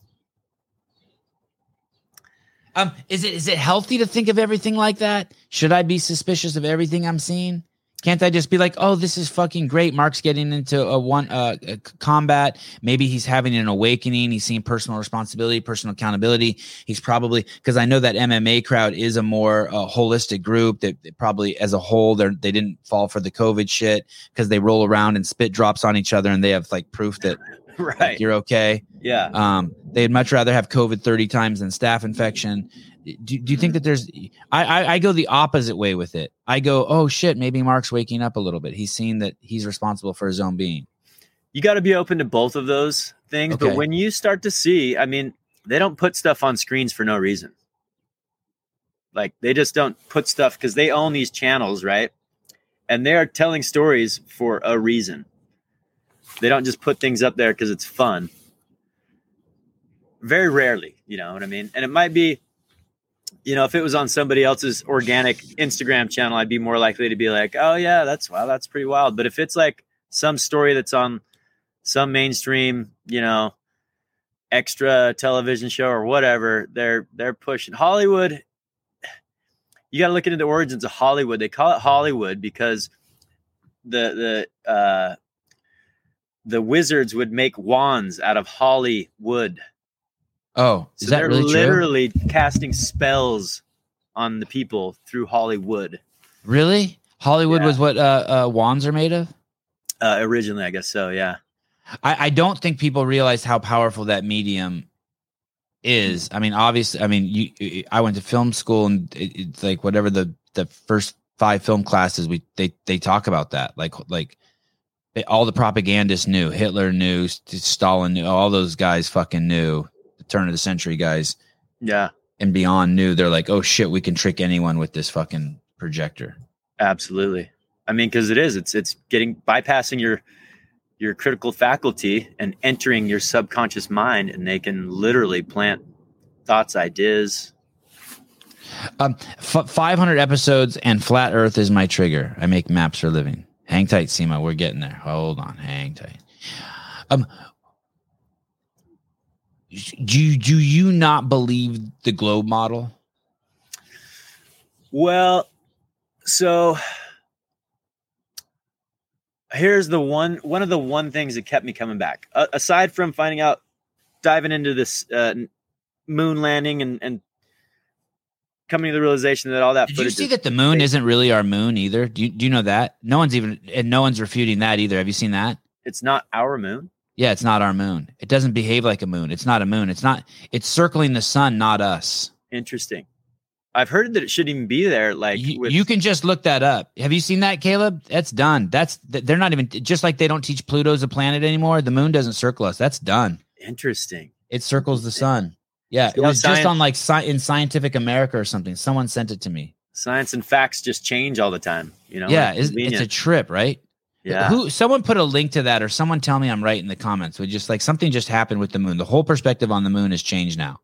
Um, is it is it healthy to think of everything like that? Should I be suspicious of everything I'm seeing? Can't I just be like, oh, this is fucking great? Mark's getting into a one uh, a combat. Maybe he's having an awakening. He's seeing personal responsibility, personal accountability. He's probably because I know that MMA crowd is a more uh, holistic group that probably as a whole they they didn't fall for the COVID shit because they roll around and spit drops on each other and they have like proof that right. like, you're okay. yeah. Um, they'd much rather have COVID 30 times than staph infection. Do, do you think that there's, I, I, I go the opposite way with it. I go, oh shit, maybe Mark's waking up a little bit. He's seen that he's responsible for his own being. you got to be open to both of those things. Okay. But when you start to see, I mean, they don't put stuff on screens for no reason. Like they just don't put stuff because they own these channels, right? And they are telling stories for a reason. They don't just put things up there because it's fun. Very rarely, you know what I mean? And it might be, you know, if it was on somebody else's organic Instagram channel, I'd be more likely to be like, oh, yeah, that's wow, that's pretty wild. But if it's like some story that's on some mainstream, you know, extra television show or whatever, they're they're pushing Hollywood. You got to look into the origins of Hollywood. They call it Hollywood because the the uh, the wizards would make wands out of holly wood. Oh, is So that they're really true? literally casting spells on the people through Hollywood. Really? Hollywood Yeah. was what uh, uh, wands are made of? Uh, originally, I guess so. Yeah. I, I don't think people realize how powerful that medium is. I mean, obviously, I mean, you, I went to film school and it, it's like whatever the the first five film classes we they they talk about that. Like like they, all the propagandists knew. Hitler knew. Stalin knew. All those guys fucking knew. The turn of the century guys Yeah. and beyond knew. They're like, oh shit, we can trick anyone with this fucking projector. Absolutely. I mean, because it is. It's it's getting bypassing your your critical faculty and entering your subconscious mind, and they can literally plant thoughts, ideas. Um, f- 500 episodes and flat Earth is my trigger. I make maps for a living. Hang tight, Sema. We're getting there. Hold on. Hang tight. Um, do do you not believe the globe model? Well, so here's the one one of the one things that kept me coming back. Uh, aside from finding out, diving into this uh, moon landing and and coming to the realization that all that Did you see is- that the moon isn't really our moon either? Do you, do you know that? No one's even and no one's refuting that either. Have you seen that? it's not our moon. Yeah, it's not our moon. It doesn't behave like a moon. It's not a moon. It's not. It's circling the sun, not us. Interesting. I've heard that it shouldn't even be there. Like you, with, you can just look that up. Have you seen that, Caleb? That's done. That's they're not even just like they don't teach Pluto's a planet anymore. The moon doesn't circle us. That's done. interesting. It circles the sun. Yeah, it was just on like sci- in Scientific America or something. Someone sent it to me. Science and facts just change all the time. You know. yeah, it's, it's a trip, right? yeah. Who? Someone put a link to that, or someone tell me I'm right in the comments. We just like something just happened with the moon. The whole perspective on the moon has changed now.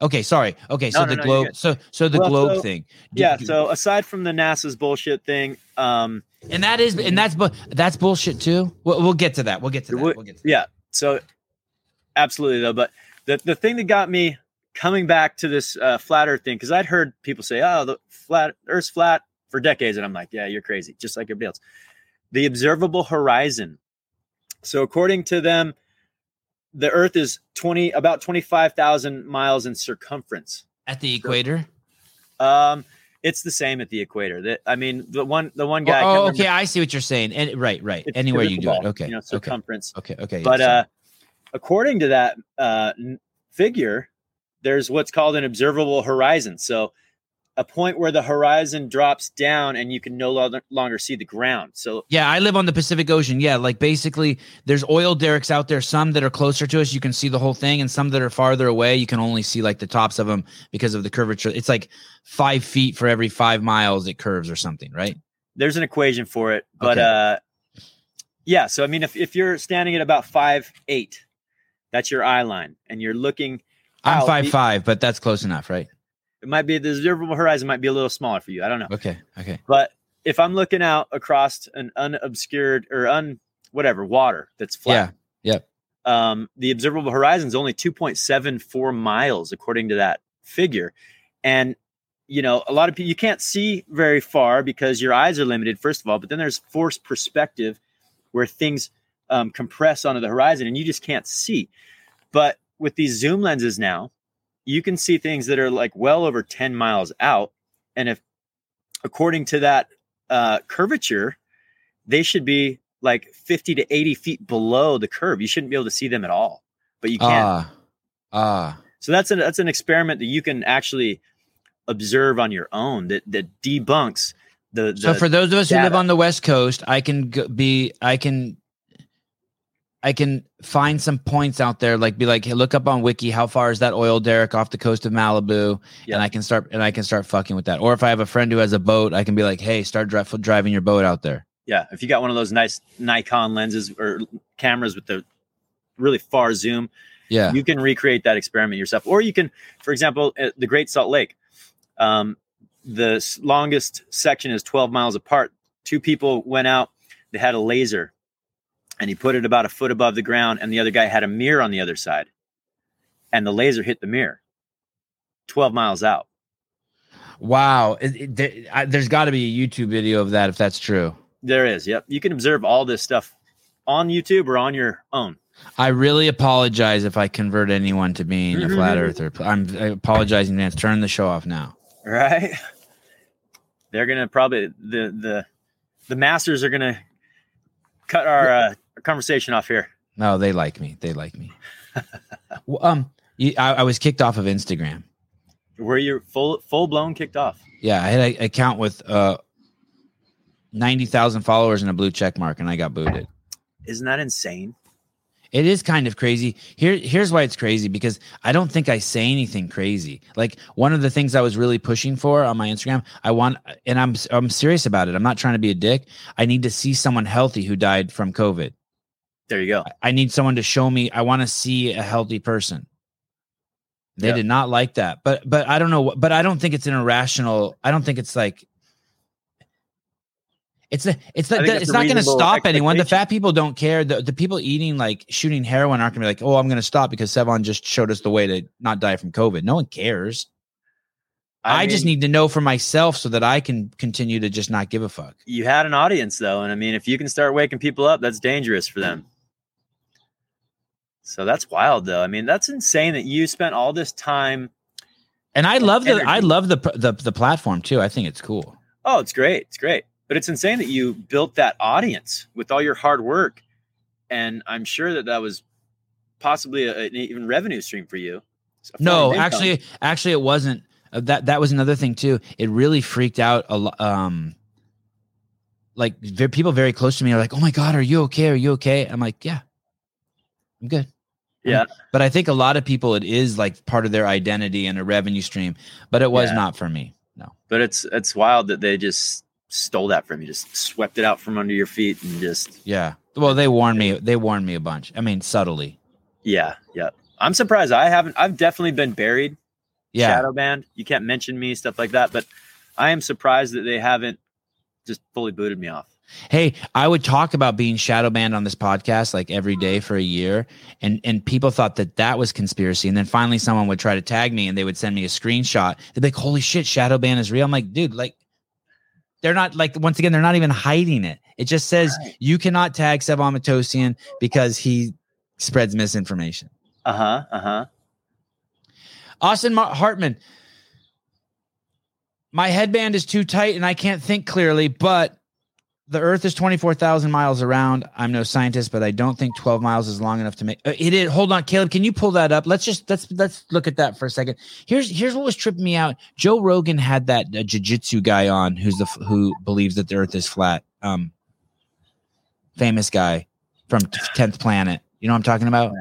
Okay, sorry. Okay, so No, no, the no, globe. So so the Well, globe so- thing. Do- yeah. do- So aside from the NASA's bullshit thing, um, and that is and that's but that's bullshit too. We'll, we'll get to that. We'll get to that. We'll get to that. yeah. So absolutely though, but the the thing that got me coming back to this uh, flat Earth thing because I'd heard people say, "Oh, the flat Earth's flat" for decades, and I'm like, "Yeah, you're crazy," just like everybody else. The observable horizon. So according to them, the Earth is twenty about twenty five thousand miles in circumference. At the equator. Um, it's the same at the equator. That I mean, the one the one guy. Oh, can't oh, okay. I see what you're saying. And right, right. Anywhere you do it. Okay. You know, circumference. Okay. Okay. But sorry. uh, according to that uh, figure, there's what's called an observable horizon. So a point where the horizon drops down and you can no longer, longer see the ground. So yeah, I live on the Pacific Ocean. Yeah, like basically, there's oil derricks out there. Some that are closer to us, you can see the whole thing, and some that are farther away, you can only see like the tops of them because of the curvature. It's like five feet for every five miles it curves or something, right? there's an equation for it. But Okay. uh, yeah, so I mean, if, if you're standing at about five eight, that's your eye line, and you're looking. I'm out. five five, but that's close enough, right? It might be the observable horizon might be a little smaller for you. I don't know. Okay. Okay. But if I'm looking out across an unobscured or un whatever water that's flat, Yeah. Yep. um, the observable horizon is only 2.74 miles according to that figure, and you know, a lot of people you can't see very far because your eyes are limited, first of all. But then there's forced perspective, where things um, compress onto the horizon and you just can't see. But with these zoom lenses now, you can see things that are like well over 10 miles out. And if, according to that uh, curvature, they should be like 50 to 80 feet below the curve. You shouldn't be able to see them at all, but you can. Ah, ah. So that's an that's an experiment that you can actually observe on your own that that debunks the. the so for those of us data. who live on the West Coast, I can go, be, I can, I can find some points out there, like be like, hey, look up on Wiki, how far is that oil derrick off the coast of Malibu, Yeah. and I can start and I can start fucking with that. Or if I have a friend who has a boat, I can be like, hey, start dri- driving your boat out there. Yeah, if you got one of those nice Nikon lenses or cameras with the really far zoom, Yeah, you can recreate that experiment yourself. Or you can, for example, at the Great Salt Lake, um, the longest section is 12 miles apart. Two people went out, they had a laser, and he put it about a foot above the ground, and the other guy had a mirror on the other side, and the laser hit the mirror 12 miles out. wow. It, it- there, I, there's got to be a YouTube video of that if that's true. There is, yep. You can observe all this stuff on YouTube or on your own. I really apologize if I convert anyone to being a flat earther. I'm apologizing, man. Turn the show off now. right? They're gonna probably the the the masters are gonna cut our, uh, our conversation off here. No, they like me. They like me. Well, um, you, I, I was kicked off of Instagram. Where you're full full blown kicked off. Yeah, I had an account with uh ninety thousand followers and a blue check mark, and I got booted. Isn't that insane? It is kind of crazy. Here, here's why it's crazy because I don't think I say anything crazy. Like one of the things I was really pushing for on my Instagram, I want, and I'm I'm serious about it. I'm not trying to be a dick. I need to see someone healthy who died from COVID. There you go. I need someone to show me. I want to see a healthy person. They Yep. did not like that, but but I don't know. But I don't think it's an irrational. I don't think it's like. It's a, it's I not, it's not going to stop anyone. The fat people don't care. The, the people eating like shooting heroin aren't going to be like, oh, I'm going to stop because Sevan just showed us the way to not die from COVID. No one cares. I, just mean, need to know for myself so that I can continue to just not give a fuck. you had an audience though, and I mean, if you can start waking people up, that's dangerous for them. So that's wild though. I mean, that's insane that you spent all this time. And I love the I love the the the platform too. I think it's cool. Oh, it's great. It's great. But it's insane that you built that audience with all your hard work. And I'm sure that that was possibly a, an even revenue stream for you. It's a form No, of income. actually, actually, it wasn't. Uh, that that was another thing too. It really freaked out a lot. Um, like people very close to me are like, "Oh my god, are you okay? Are you okay?" I'm like, "Yeah, I'm good." Yeah. But I think a lot of people, it is like part of their identity and a revenue stream. But it was Yeah. not for me. No. But it's it's wild that they just stole that from you, just swept it out from under your feet and just Yeah. Well, they warned me. They warned me a bunch. I mean, subtly. yeah, yeah. I'm surprised. I haven't I've definitely been buried, Yeah. shadow banned. You can't mention me, stuff like that. But I am surprised that they haven't just fully booted me off. Hey, I would talk about being shadow banned on this podcast like every day for a year, and and people thought that that was conspiracy. And then finally, someone would try to tag me, and they would send me a screenshot. They'd be like, "Holy shit, shadow ban is real!" I'm like, dude, like, they're not like once again, they're not even hiding it. It just says Right. you cannot tag Sevan Matossian because he spreads misinformation. Uh-huh. Uh-huh. Austin Mar- Hartman, my headband is too tight and I can't think clearly, but the earth is 24,000 miles around. I'm no scientist, but I don't think 12 miles is long enough to make uh, it is. Hold on, Caleb, can you pull that up? Let's just let's let's look at that for a second. Here's here's what was tripping me out. Joe Rogan had that uh, jiu-jitsu guy on who's the who believes that the earth is flat. Um famous guy from 10th planet. You know what I'm talking about?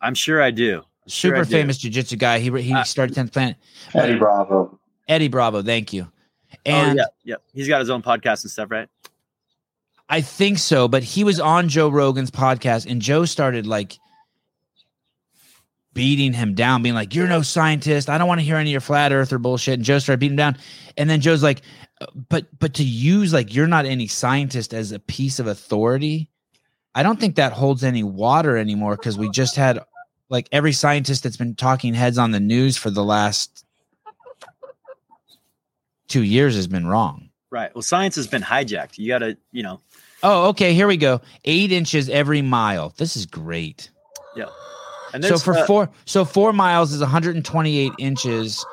I'm sure I do. Sure I Super do. famous jiu-jitsu guy. He he Uh, started 10th planet. Eddie Bravo. Eddie Bravo, thank you. And oh, yeah, yeah. He's got his own podcast and stuff, right? I think so, but he was on Joe Rogan's podcast and Joe started like beating him down, being like, You're no scientist. I don't want to hear any of your flat earther bullshit. And Joe started beating him down. And then Joe's like, "Uh, but but to use like you're not any scientist as a piece of authority, I don't think that holds any water anymore because we just had like every scientist that's been talking heads on the news for the last two years has been wrong. Right. Well, science has been hijacked. You got to, you know. Oh, okay. Here we go. Eight inches every mile. This is great. And So for uh, four, so four miles is 128 inches,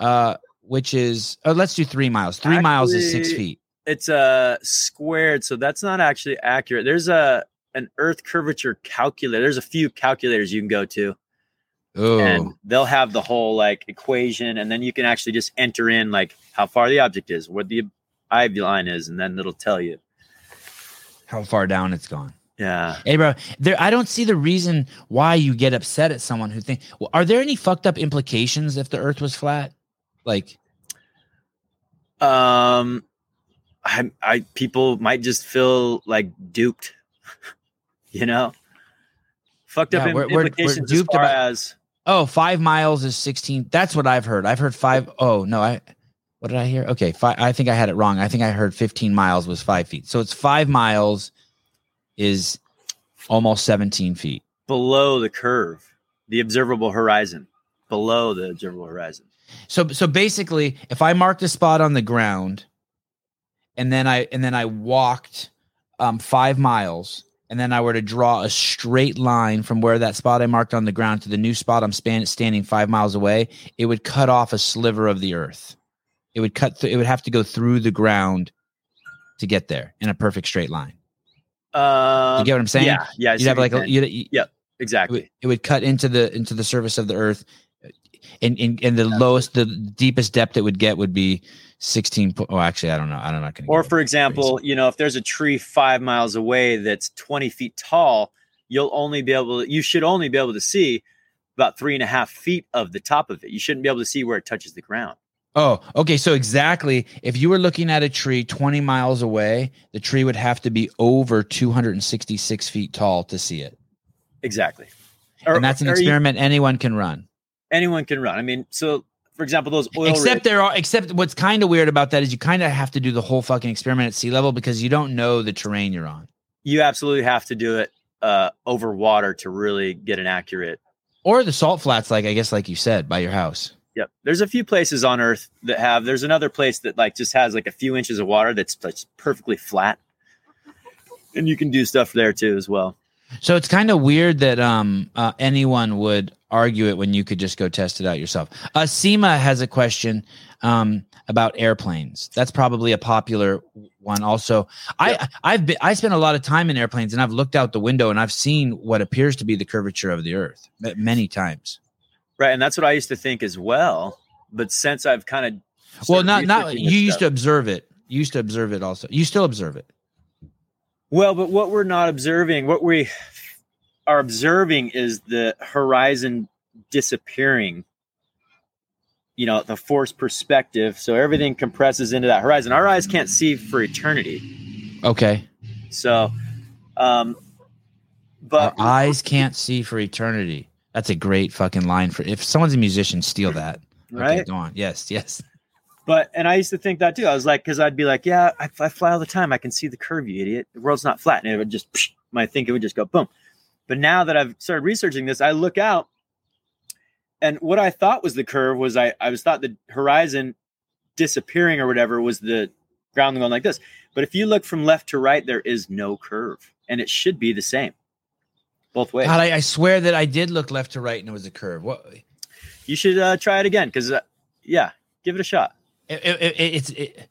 uh, which is uh, let's do three miles. Three miles is six feet. it's uh squared, so that's not actually accurate. There's a an Earth curvature calculator. There's a few calculators you can go to, Oh, and they'll have the whole like equation, and then you can actually just enter in like how far the object is, what the eye line is, and then it'll tell you. How far down it's gone. Yeah. Hey, bro, there. I don't see the reason why you get upset at someone who think. Well, are there any fucked up implications if the Earth was flat? Like, Um, I, I people might just feel like duped, you know, fucked up Yeah, im- we're- we're- we're implications duped as far about- as oh, five miles is 16. That's what I've heard. I've heard five. Oh no, I. What did I hear? Okay, five. I think I had it wrong. I think I heard 15 miles was five feet. So it's five miles is almost 17 feet. below the curve, the observable horizon, below the observable horizon. So so basically, if I marked a spot on the ground, and then I and then I walked um, five miles, and then I were to draw a straight line from where that spot I marked on the ground to the new spot I'm span- standing five miles away, it would cut off a sliver of the earth. It would cut. Th- it would have to go through the ground to get there in a perfect straight line. Um, You get what I'm saying? Yeah, yeah. I You'd have like a, you'd, you- it exactly. would, it would cut into the into the surface of the earth and and, and the lowest the deepest depth it would get would be 16 po- oh actually i don't know I don't gonna Or for it. example, you know, if there's a tree five miles away that's 20 feet tall, you'll only be able to, you should only be able to see about three and a half feet of the top of it. You shouldn't be able to see where it touches the ground. Oh okay so exactly if you were looking at a tree 20 miles away the tree would have to be over 266 feet tall to see it Exactly. and that's an or you- experiment anyone can run anyone can run. I mean, so for example, those oil except there are except what's kind of weird about that is you kind of have to do the whole fucking experiment at sea level because you don't know the terrain you're on you absolutely have to do it uh, over water to really get an accurate or the salt flats like i guess like you said by your house Yep. There's a few places on Earth that have. There's another place that like just has like a few inches of water that's like perfectly flat, and you can do stuff there too as well. So it's kind of weird that um uh, anyone would argue it when you could just go test it out yourself. Uh, Seema has a question um about airplanes. That's probably a popular one. Also, Yeah. I I've been I spent a lot of time in airplanes and I've looked out the window and I've seen what appears to be the curvature of the Earth many times. Right, and that's what I used to think as well. But since I've kind of well, not not you used to observe it. You used to observe it also. You still observe it. Well, but what we're not observing, what we are observing is the horizon disappearing. You know, the force perspective. So everything compresses into that horizon. Our eyes can't see for eternity. Okay. So, um, but Our eyes can't see for eternity. That's a great fucking line for if someone's a musician, steal that. Okay, right. go on. Yes, yes. But and I used to think that too. I was like, because I'd be like, yeah, I, I fly all the time. I can see the curve, you idiot. The world's not flat, and it would just psh, my thinking would just go boom. But now that I've started researching this, I look out, and what I thought was the curve was I I was thought the horizon disappearing or whatever was the ground going like this. But if you look from left to right, there is no curve, and it should be the same both ways. God, I, I swear that I did look left to right and it was a curve. What? you should uh, try it again because uh, yeah, give it a shot. It, it, it- it's it,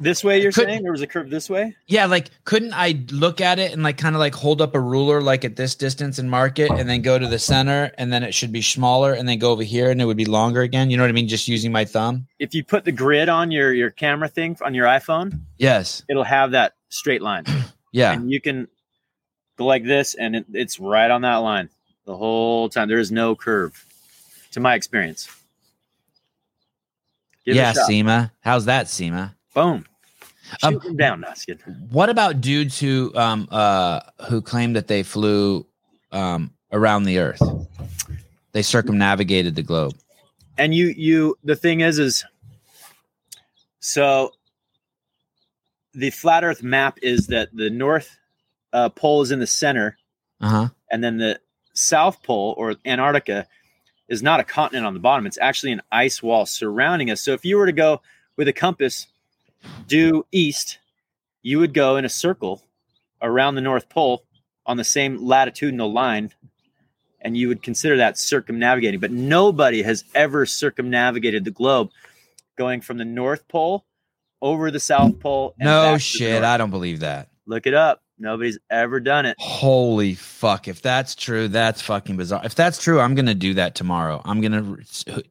This way, you're saying there was a curve this way. yeah. Like, couldn't I look at it and like kind of like hold up a ruler like at this distance and mark it, and then go to the center, and then it should be smaller, and then go over here, and it would be longer again. You know what I mean? Just using my thumb. if you put the grid on your your camera thing on your iPhone, Yes. it'll have that straight line, Yeah. and you can go like this, and it, it's right on that line the whole time. There is no curve, to my experience. Give yeah. Seema. How's that, Seema? Boom. Shoot Um, down, Nuskin. What about dudes who um uh who claim that they flew um around the Earth? They circumnavigated the globe. And you, you, the thing is, is so the flat Earth map is that the North uh, Pole is in the center, Uh huh. and then the South Pole or Antarctica is not a continent on the bottom. It's actually an ice wall surrounding us. So if you were to go with a compass due east, you would go in a circle around the North Pole on the same latitudinal line, and you would consider that circumnavigating. But nobody has ever circumnavigated the globe going from the North Pole over the South Pole. and No back to the shit. I don't believe that. Look it up. Nobody's ever done it. Holy fuck! If that's true, that's fucking bizarre. If that's true, I'm gonna do that tomorrow. I'm gonna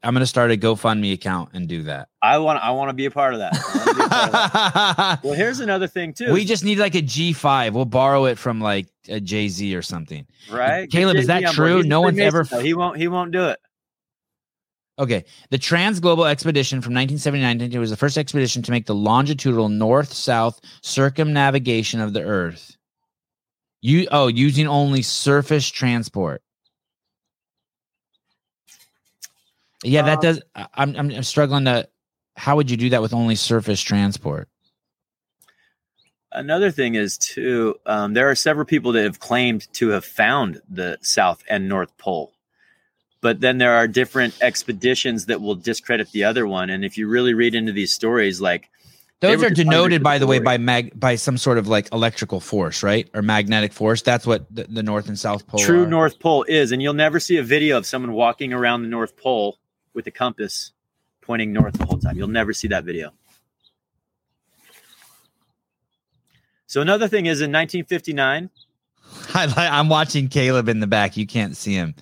I'm gonna start a GoFundMe account and do that. I want. I want to be a part of that. I wanna be a part of that. well, here's another thing too. we just need like a G5. We'll borrow it from like a Jay Z or something. right, Caleb, is that Jay-Z on board. true? No one's ever- though. He won't. He won't do it. Okay. The Transglobe Expedition from 1979 it was the first expedition to make the longitudinal north south circumnavigation of the Earth. You oh, using only surface transport. Yeah, that Um, does. I'm I'm struggling to. How would you do that with only surface transport? Another thing is too. Um, there are several people that have claimed to have found the South and North Pole, but then there are different expeditions that will discredit the other one. And if you really read into these stories, like Those are denoted, by the way, by mag by some sort of like electrical force, right, or magnetic force. That's what the, the North and South Pole. true are. North Pole is, and you'll never see a video of someone walking around the North Pole with a compass pointing north the whole time. You'll never see that video. So another thing is in 1959, I, I'm watching Caleb in the back. You can't see him.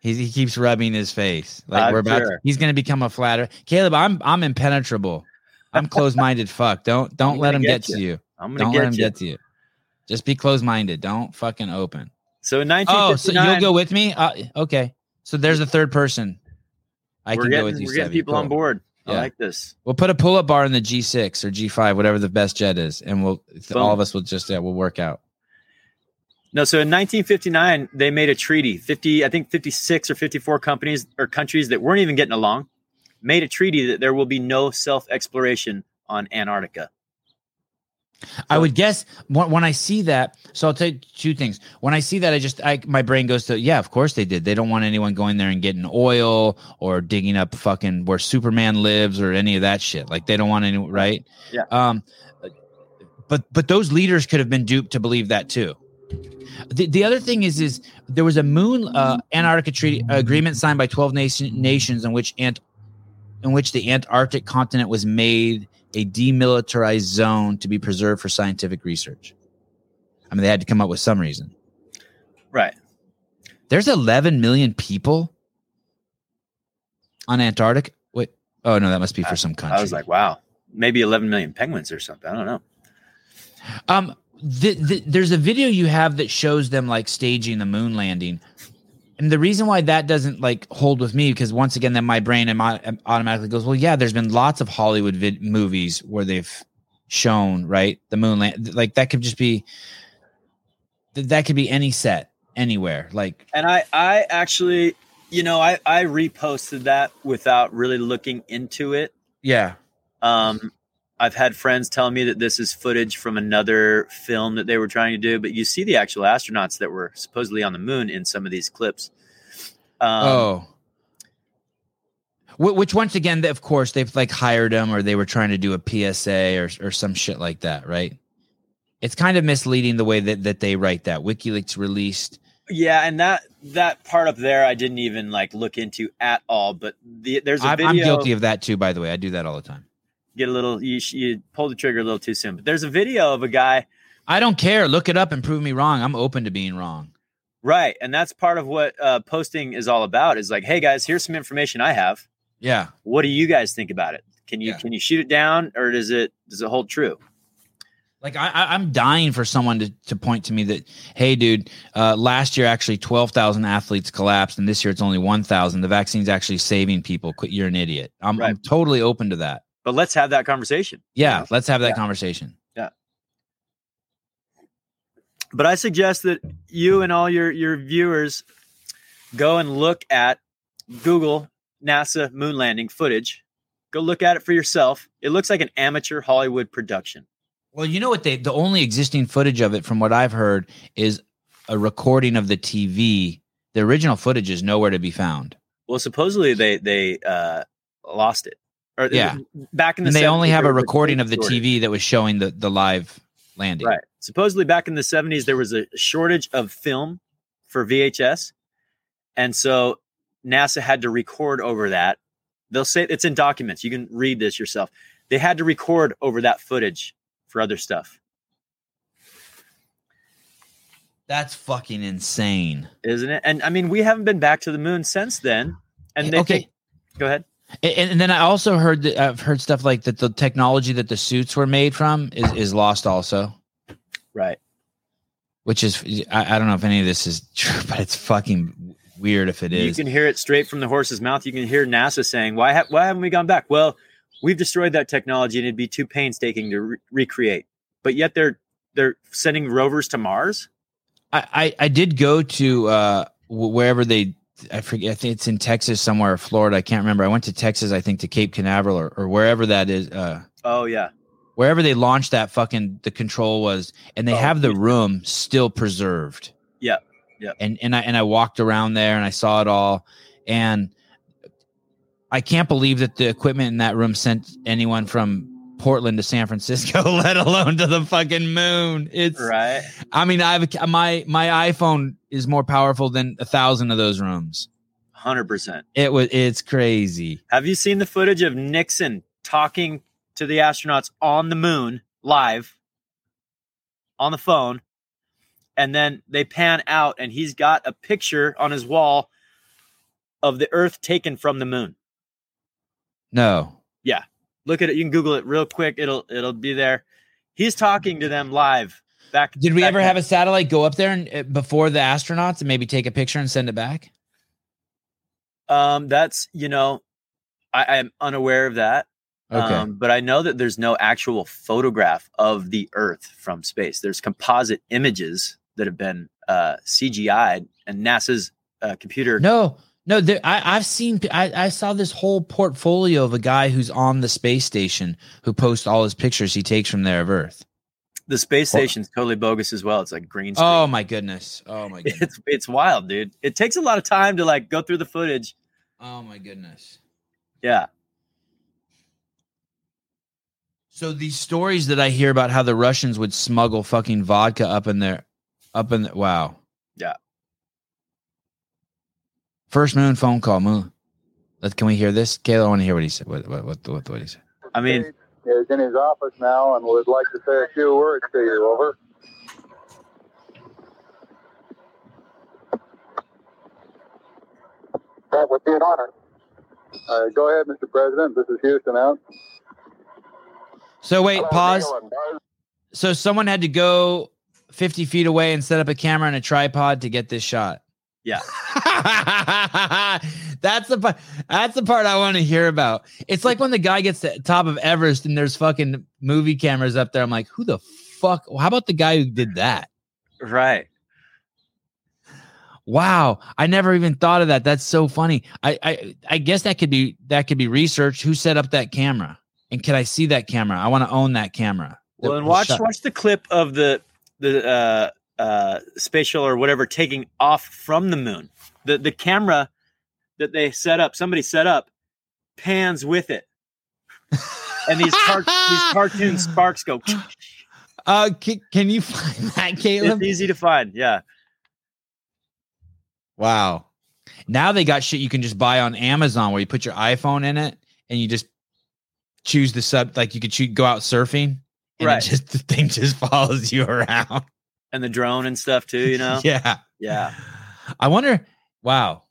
He, he keeps rubbing his face like I'm we're about. sure. he's going to become a flatter. Caleb, I'm I'm impenetrable. I'm closed-minded. Fuck. Don't don't let him get get to you. I'm going Don't to let him you. get to you. Just be closed-minded. Don't fucking open. So in Oh, so you'll go with me? Uh, okay. So there's a third person. I can getting, go with you. we're getting Sevi. people on Cool. board. I like this. We'll put a pull-up bar in the G6 or G5, whatever the best jet is, and we'll all of us will just yeah we'll work out. No, so in 1959, they made a treaty. 50, I think 56 or 54 companies or countries that weren't even getting along made a treaty that there will be no self exploration on Antarctica. I would guess when, when I see that. So I'll tell you two things. When I see that, I just I my brain goes to yeah, of course they did. They don't want anyone going there and getting oil or digging up fucking where Superman lives or any of that shit. Like they don't want any right. Yeah. Um, but but those leaders could have been duped to believe that too. The, the other thing is is there was a moon uh, Antarctica treaty agreement signed by 12 nation, nations in which ant in which the Antarctic continent was made a demilitarized zone to be preserved for scientific research. I mean, they had to come up with some reason. Right. There's 11 million people on Antarctica. Wait, oh no, that must be for some country. I was like, wow, maybe 11 million penguins or something. I don't know. Um, the, the, there's a video you have that shows them like staging the moon landing, and the reason why that doesn't like hold with me because once again, then my brain automatically goes, well, yeah, there's been lots of Hollywood vid- movies where they've shown right the moon land, like that could just be th- that could be any set anywhere, like And I, I actually, you know, I, I reposted that without really looking into it. yeah, Um, I've had friends tell me that this is footage from another film that they were trying to do, but you see the actual astronauts that were supposedly on the moon in some of these clips. Um, oh. Which once again, of course, they've like hired them or they were trying to do a PSA or or some shit like that, right? It's kind of misleading the way that, that they write that. WikiLeaks released. yeah, and that that part up there, I didn't even like look into at all. But the, there's a I'm, video. I'm guilty of that too, by the way. I do that all the time. Get a little, you, you pulled the trigger a little too soon. But there's a video of a guy, I don't care. Look it up and prove me wrong. I'm open to being wrong. right? And that's part of what uh, posting is all about. Is like, hey guys, here's some information I have. Yeah. What do you guys think about it? Can you Yeah. can you shoot it down, or does it does it hold true? Like I, I, I'm dying for someone to, to point to me that, hey, dude, uh, last year actually twelve thousand athletes collapsed, and this year it's only one thousand. The vaccine's actually saving people. Quit, you're an idiot. I'm, I'm totally open to that. But let's have that conversation. Yeah, let's have that Yeah. conversation. Yeah. But I suggest that you and all your your viewers go and look at Google NASA moon landing footage. Go look at it for yourself. It looks like an amateur Hollywood production. Well, you know what? They the only existing footage of it, from what I've heard, is a recording of the TV. The original footage is nowhere to be found. Well, supposedly they they uh, lost it Or Yeah. back in the And they only have a recording of the shortage. TV that was showing the the live landing. Right. Supposedly back in the 70s, there was a shortage of film for VHS. And so NASA had to record over that. They'll say it's in documents. You can read this yourself. They had to record over that footage for other stuff, That's fucking insane. isn't it? And I mean, we haven't been back to the moon since then. And eh, they okay. think- go ahead. And, and then I also heard that I've heard stuff like that the technology that the suits were made from is, is lost also, Right. which is I, I don't know if any of this is true, but it's fucking weird if it is. You can hear it straight from the horse's mouth. You can hear NASA saying, "Why? Ha- why haven't we gone back?" Well, we've destroyed that technology, and it'd be too painstaking to re- recreate. But yet they're they're sending rovers to Mars. I, I I did go to uh wherever they I forget I think it's in Texas somewhere or Florida I can't remember. I went to Texas I think to Cape Canaveral or, or wherever that is uh Oh yeah, wherever they launched that fucking the control was and they Oh, have the room still preserved. Yeah, yeah. and and I and I walked around there and I saw it all and I can't believe that the equipment in that room sent anyone from Portland to San Francisco let alone to the fucking moon it's right. I mean, I've my my iPhone is more powerful than a thousand of those rooms. Hundred percent. It was it's crazy. Have you seen the footage of Nixon talking to the astronauts on the moon live on the phone? And then they pan out, and he's got a picture on his wall of the Earth taken from the moon. No, Look at it. You can Google it real quick. It'll it'll be there. He's talking to them live. Back. did we back ever then. have a satellite go up there and uh, before the astronauts and maybe take a picture and send it back? Um, that's you know, I, I'm unaware of that. Okay, Um, but I know that there's no actual photograph of the Earth from space. There's composite images that have been uh, CGI'd, and NASA's uh, computer. no, no. There, I, I've seen. I, I saw this whole portfolio of a guy who's on the space station who posts all his pictures he takes from there of Earth. The space station's totally bogus as well. It's like green screen. Oh my goodness! Oh my goodness! it's it's wild, dude. It takes a lot of time to like go through the footage. Oh my goodness! Yeah, So these stories that I hear about how the Russians would smuggle fucking vodka up in there, up in the, wow. Yeah. First moon phone call. Moon. Let can we hear this? Kayla, I want to hear what he said. What what what what, what he said? I mean, is in his office now and would like to say a few words to you. Over. That would be an honor. Uh, go ahead, Mr. President. This is Houston out. So wait, Hello, pause. So someone had to go fifty feet away and set up a camera and a tripod to get this shot. Yeah. that's the part. That's the part I want to hear about. It's like when the guy gets to the top of Everest and there's fucking movie cameras up there. I'm like, who the fuck? How about the guy who did that? right. Wow, I never even thought of that. That's so funny. I, I I guess that could be that could be researched. Who set up that camera? And can I see that camera? I want to own that camera. Well, and watch shot. watch the clip of the the uh, uh, spatial or whatever taking off from the moon. The the camera that they set up, somebody set up, pans with it, and these car- these cartoon sparks go. Uh, can, can you find that, Caleb? It's easy to find. Yeah, Wow. Now they got shit you can just buy on Amazon where you put your iPhone in it and you just choose the sub like you could choose, go out surfing and Right. just the thing just follows you around. and the drone and stuff too. You know. yeah. Yeah. I wonder wow.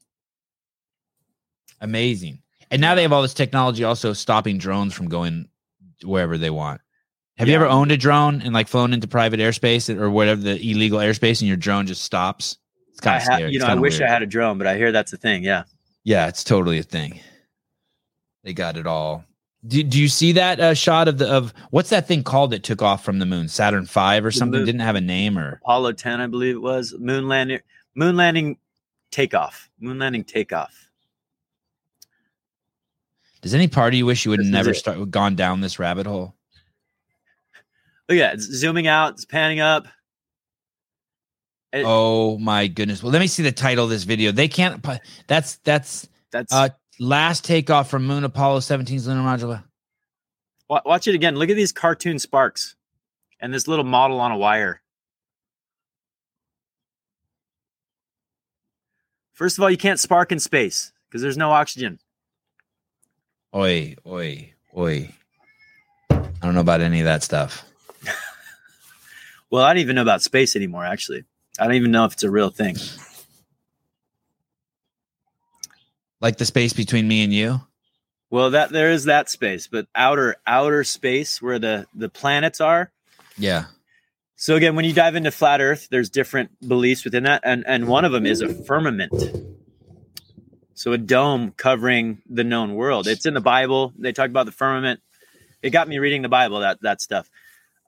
Amazing. And now they have all this technology also stopping drones from going wherever they want. Have you ever owned a drone and like flown into private airspace or whatever the illegal airspace and your drone just stops? It's kind of ha- scary. you know, I wish weird. I had a drone, but I hear that's a thing. Yeah. Yeah, it's totally a thing. They got it all. Do, do you see that uh, shot of the of what's that thing called that took off from the moon? Saturn Five or The something? moon- Didn't have a name or Apollo 10, I believe it was moon landing, moon landing takeoff, moon landing takeoff. does any party you wish you would This never start gone down this rabbit hole? Oh yeah. It's zooming out, it's panning up. It- Oh my goodness! Well, let me see the title of this video. They can't. That's that's That's uh last takeoff from Moon Apollo 17's lunar module. Watch it again. Look at these cartoon sparks and this little model on a wire. First of all, you can't spark in space because there's no oxygen. Oi, oi, oi. I don't know about any of that stuff. Well, I don't even know about space anymore, actually. I don't even know if it's a real thing. Like the space between me and you. Well, that there is that space, but outer outer space where the the planets are. Yeah. So again, when you dive into flat Earth, there's different beliefs within that, and and one of them is a firmament. So a dome covering the known world. It's in the Bible. They talk about the firmament. It got me reading the Bible. That that stuff.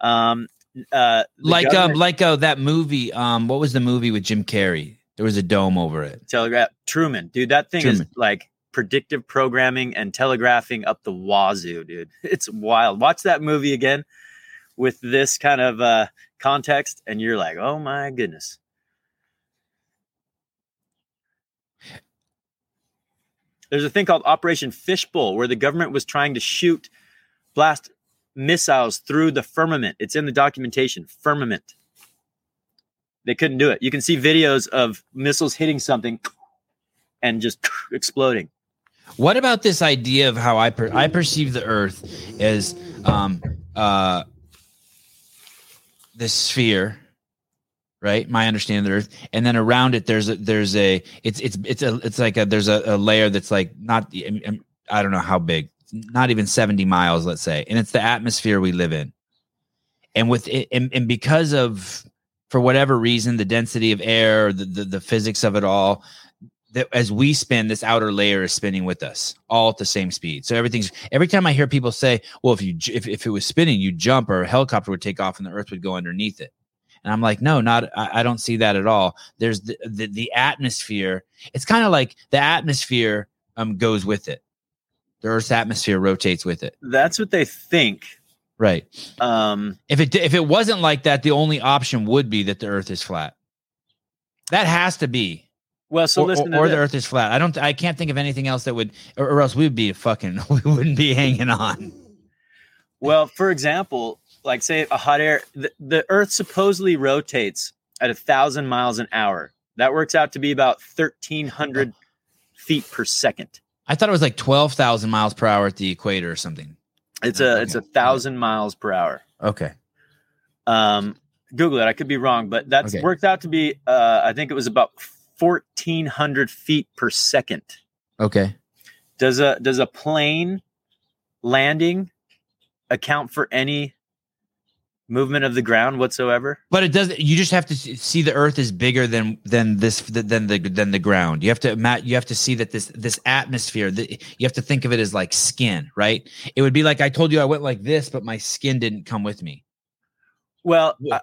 Um, uh, Like um like uh that movie um what was the movie with Jim Carrey? There was a dome over it. Telegraph Truman, dude. That thing is like predictive programming and telegraphing up the wazoo, dude. It's wild. Watch that movie again with this kind of uh, context, and you're like, oh my goodness. There's a thing called Operation Fishbowl where the government was trying to shoot, blast missiles through the firmament. It's in the documentation. Firmament. They couldn't do it. You can see videos of missiles hitting something and just exploding. What about this idea of how I per- I perceive the Earth as um uh this sphere, right? My understanding of the Earth, and then around it there's a there's a it's it's it's a it's like a there's a, a layer that's like not I don't know how big, not even seventy miles, let's say, and it's the atmosphere we live in, and with it and, and because of for whatever reason the density of air, the the, the physics of it all, that as we spin, this outer layer is spinning with us all at the same speed. So everything's every time I hear people say, "Well, if you if, if it was spinning, you'd jump or a helicopter would take off and the Earth would go underneath it," and I'm like, "No, not I, I don't see that at all." There's the the, the atmosphere. It's kind of like the atmosphere um goes with it. The Earth's atmosphere rotates with it. That's what they think. Right. Um, If it if it wasn't like that, the only option would be that the Earth is flat. That has to be. Well, so or, listen or, or the earth is flat. I don't I can't think of anything else that would or, or else we would be fucking we wouldn't be hanging on. Well, for example, like say a hot air, the, the Earth supposedly rotates at a thousand miles an hour. That works out to be about thirteen hundred feet per second. I thought it was like 12,000 miles per hour at the equator or something. It's Okay. a it's a thousand miles per hour. Okay. Um, Google it. I could be wrong, but that's Okay. worked out to be. Uh, I think it was about fourteen hundred feet per second. Okay. Does a does a plane landing account for any movement of the ground whatsoever? But it doesn't. you just have to see the earth is bigger than than this than the than the ground. You have to Matt you have to see that this this atmosphere the, you have to think of it as like skin, right? It would be like I told you I went like this but my skin didn't come with me. Well. I-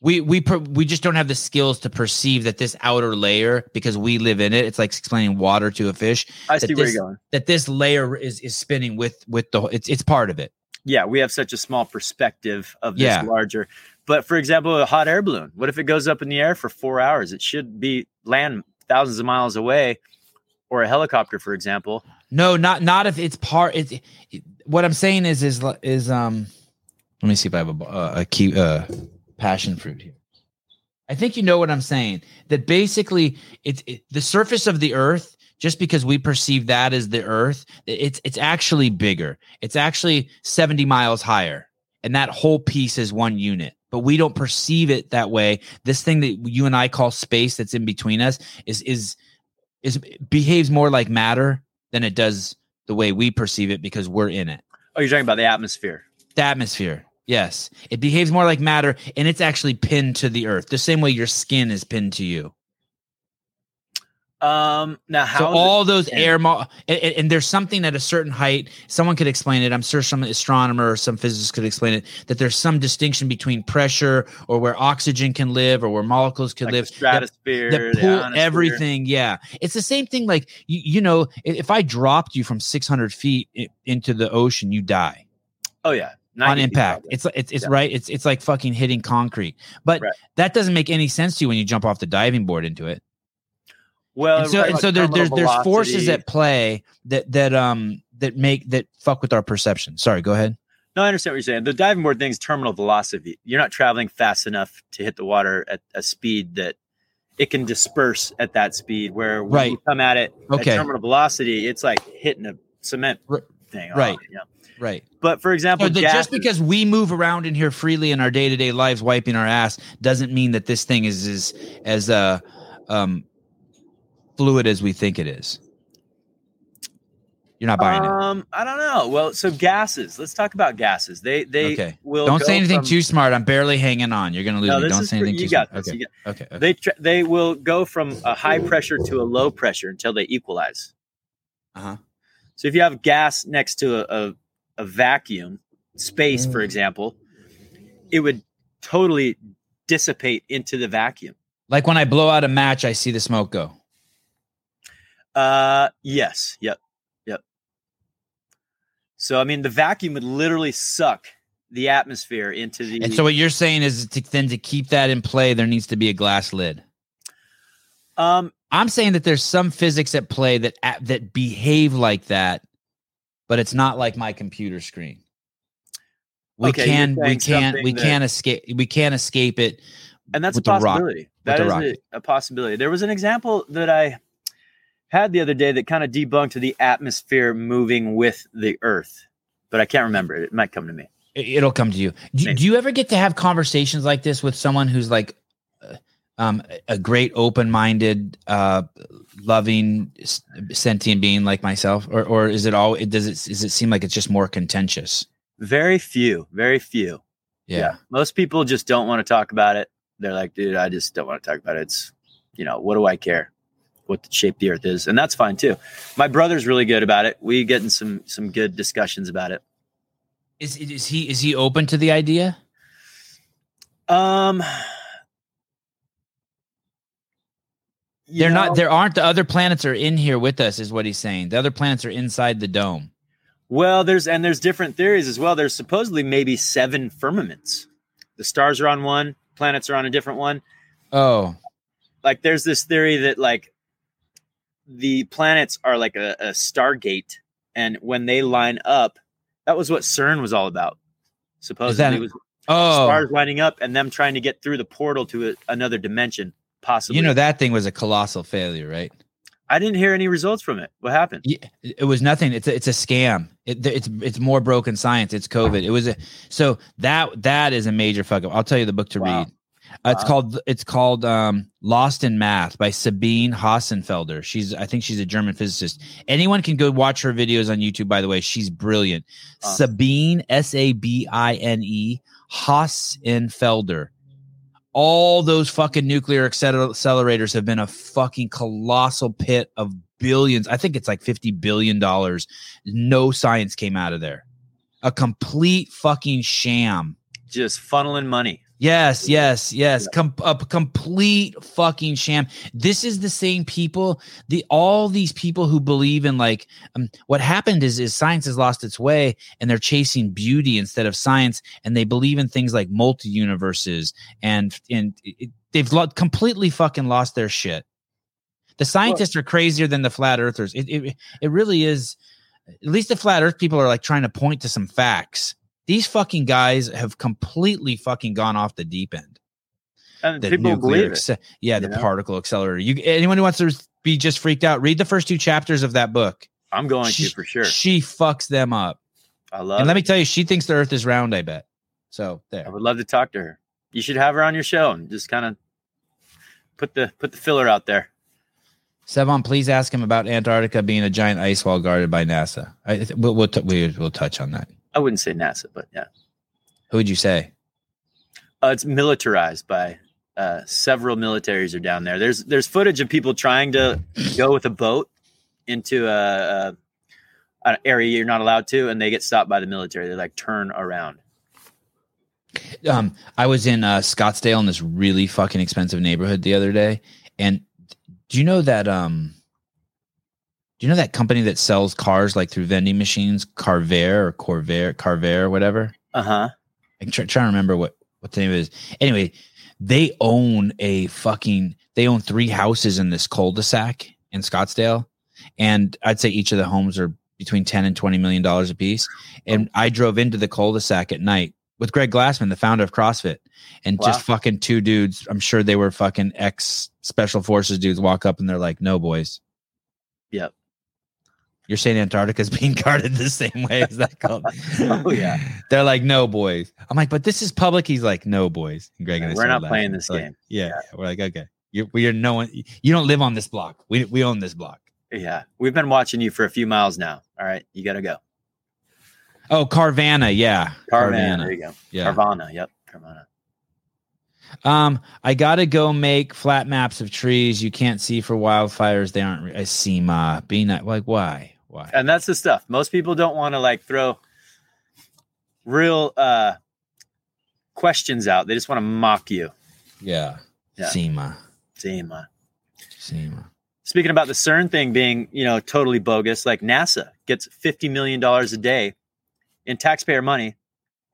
we we per, we just don't have the skills to perceive that this outer layer because we live in it. It's like explaining water to a fish. I that see where this- you're going. That this layer is is spinning with with the it's it's part of it. Yeah, we have such a small perspective of this Yeah. larger. But for example, a hot air balloon. What if it goes up in the air for four hours? It should be land thousands of miles away, or a helicopter, for example. No, not not if it's part. It's it, what I'm saying is is is um. Let me see if I have a uh, a key uh passion fruit here. I think you know what I'm saying. That basically, it's it, the surface of the Earth. Just because we perceive that as the Earth, it's it's actually bigger. It's actually 70 miles higher, and that whole piece is one unit. But we don't perceive it that way. This thing that you and I call space, that's in between us, is is is behaves more like matter than it does the way we perceive it because we're in it. Oh, you're talking about the atmosphere. The atmosphere. Yes. It behaves more like matter and it's actually pinned to the earth, the same way your skin is pinned to you. Um, now how? so all those air mo- and, and- there's something at a certain height someone could explain it i'm sure some astronomer or some physicist could explain it that there's some distinction between pressure or where oxygen can live or where molecules can like live that- stratosphere, that the pull everything. Yeah, it's the same thing. Like you, you know, if I dropped you from 600 feet into the ocean, you die Oh yeah, on 90 feet impact. It's it's it's Yeah. right. It's it's like fucking hitting concrete. But Right. that doesn't make any sense to you when you jump off the diving board into it. Well, and so, right and about so there, there's there's forces at play that that um that make that fuck with our perception. Sorry, go ahead. No, I understand what you're saying. The diving board thing is terminal velocity. You're not traveling fast enough to hit the water at a speed that it can disperse at that speed. Where when Right. you come at it Okay. at terminal velocity, it's like hitting a cement R- thing. right. It, you know? Right. But for example, So that gases- just because we move around in here freely in our day to day lives, wiping our ass, doesn't mean that this thing is as as uh, um, fluid as we think it is. You're not buying it. um, I don't know. Well, so gases. Let's talk about gases. They they Okay. will Don't go say anything from- too smart. I'm barely hanging on. You're gonna lose No, me. Don't say for- anything too smart. this. Okay. Got- okay. Okay. They tr- they will go from a high pressure to a low pressure until they equalize. Uh-huh. So if you have gas next to a, a, a vacuum, space, for Mm. example, it would totally dissipate into the vacuum. Like when I blow out a match, I see the smoke go. Uh, yes. Yep. Yep. So I mean, the vacuum would literally suck the atmosphere into the. And so what you're saying is to, then to keep that in play, there needs to be a glass lid. um, I'm saying that there's some physics at play that that behave like that, but it's not like my computer screen. We Okay, can we can't we that- can't escape we can't escape it. and that's a the rock- possibility. That is a, a possibility. There was an example that I had the other day that kind of debunked the atmosphere moving with the Earth, but I can't remember it. It might come to me. It- It'll come to you. Do, do you ever get to have conversations like this with someone who's like uh, um, a great open-minded, uh, loving, sentient being like myself, or or is it all? It does it does it seem like it's just more contentious? Very few, very few. Yeah. Most people just don't want to talk about it. They're like, dude, I just don't want to talk about it. It's, you know, what do I care what the shape the earth is? And that's fine too. My brother's really good about it. We get in some some good discussions about it. Is is he is he open to the idea? Um you They're know, not. There aren't the other planets are in here with us, is what he's saying. The other planets are inside the dome. Well, there's and there's different theories as well. There's supposedly maybe seven firmaments. The stars are on one, planets are on a different one. Oh, Like there's this theory that like the planets are like a, a stargate, and when they line up, that was what CERN was all about. Supposedly, that- it was oh, stars lining up and them trying to get through the portal to a, another dimension. Possibly, you know that thing was a colossal failure, right? I didn't hear any results from it. What happened? Yeah, it was nothing. It's a, it's a scam. It, it's it's more broken science. It's COVID. It was a so that that is a major fuck up. I'll tell you the book to Wow. read. Uh, It's Wow. called it's called um, Lost in Math by Sabine Hossenfelder. She's I think she's a German physicist. Anyone can go watch her videos on YouTube. By the way, she's brilliant. Sabine S A B I N E Hossenfelder. All those fucking nuclear accelerators have been a fucking colossal pit of billions. I think it's like fifty billion dollars. No science came out of there. A complete fucking sham. Just funneling money. Yes, yes, yes. Com- a complete fucking sham. This is the same people. The all these people who believe in like um, what happened is is science has lost its way and they're chasing beauty instead of science, and they believe in things like multi universes and and it, they've lo- completely fucking lost their shit. The scientists are crazier than the flat earthers. It, it it really is. At least the flat earth people are like trying to point to some facts. These fucking guys have completely fucking gone off the deep end. And The people believe it. acce- yeah, the know? particle accelerator. You anyone who wants to be just freaked out, read the first two chapters of that book. I'm going She- to for sure. She fucks them up. I love and let it. me tell you, she thinks the earth is round, I bet. So there. I would love to talk to her. You should have her on your show and just kind of put the put the filler out there. Sevan, please ask him about Antarctica being a giant ice wall guarded by NASA. I, we'll, we'll, t- we, we'll touch on that. I wouldn't say NASA, but yeah, Who would you say? uh, it's militarized by uh, several militaries are down there. There's there's footage of people trying to go with a boat into a, a an area you're not allowed to, and they get stopped by the military. They're like turn around. um i was in uh scottsdale in this really fucking expensive neighborhood the other day and do you know that um do you know that company that sells cars like through vending machines carver or corvair carver or whatever Uh huh. i'm try, trying to remember what what the name is anyway they own a fucking they own three houses in this cul-de-sac in Scottsdale, and I'd say each of the homes are between ten and twenty million dollars a piece. And I drove into the cul-de-sac at night with Greg Glassman, the founder of CrossFit, and Wow. just fucking two dudes. I'm sure they were fucking ex special forces dudes. Walk up and they're like, "No, boys." Yep. You're saying Antarctica's being guarded the same way as that called? Oh, yeah. They're like, "No, boys." I'm like, "But this is public." He's like, "No, boys." And Greg and I We're not playing this Like, game. yeah, we're like, okay, you're, we are no one. You don't live on this block. We we own this block. Yeah. We've been watching you for a few miles now. All right. You got to go. Oh, Carvana, yeah, Carvana. There you go. yeah. Carvana. Yep. Carvana. Um, I gotta go make flat maps of trees you can't see for wildfires. They aren't. I see ma being like why why And that's the stuff. Most people don't want to like throw real uh questions out. They just want to mock you. yeah Yeah. see ma Same. Uh, see ma. speaking about the CERN thing being, you know, totally bogus, like NASA gets $50 million a day in taxpayer money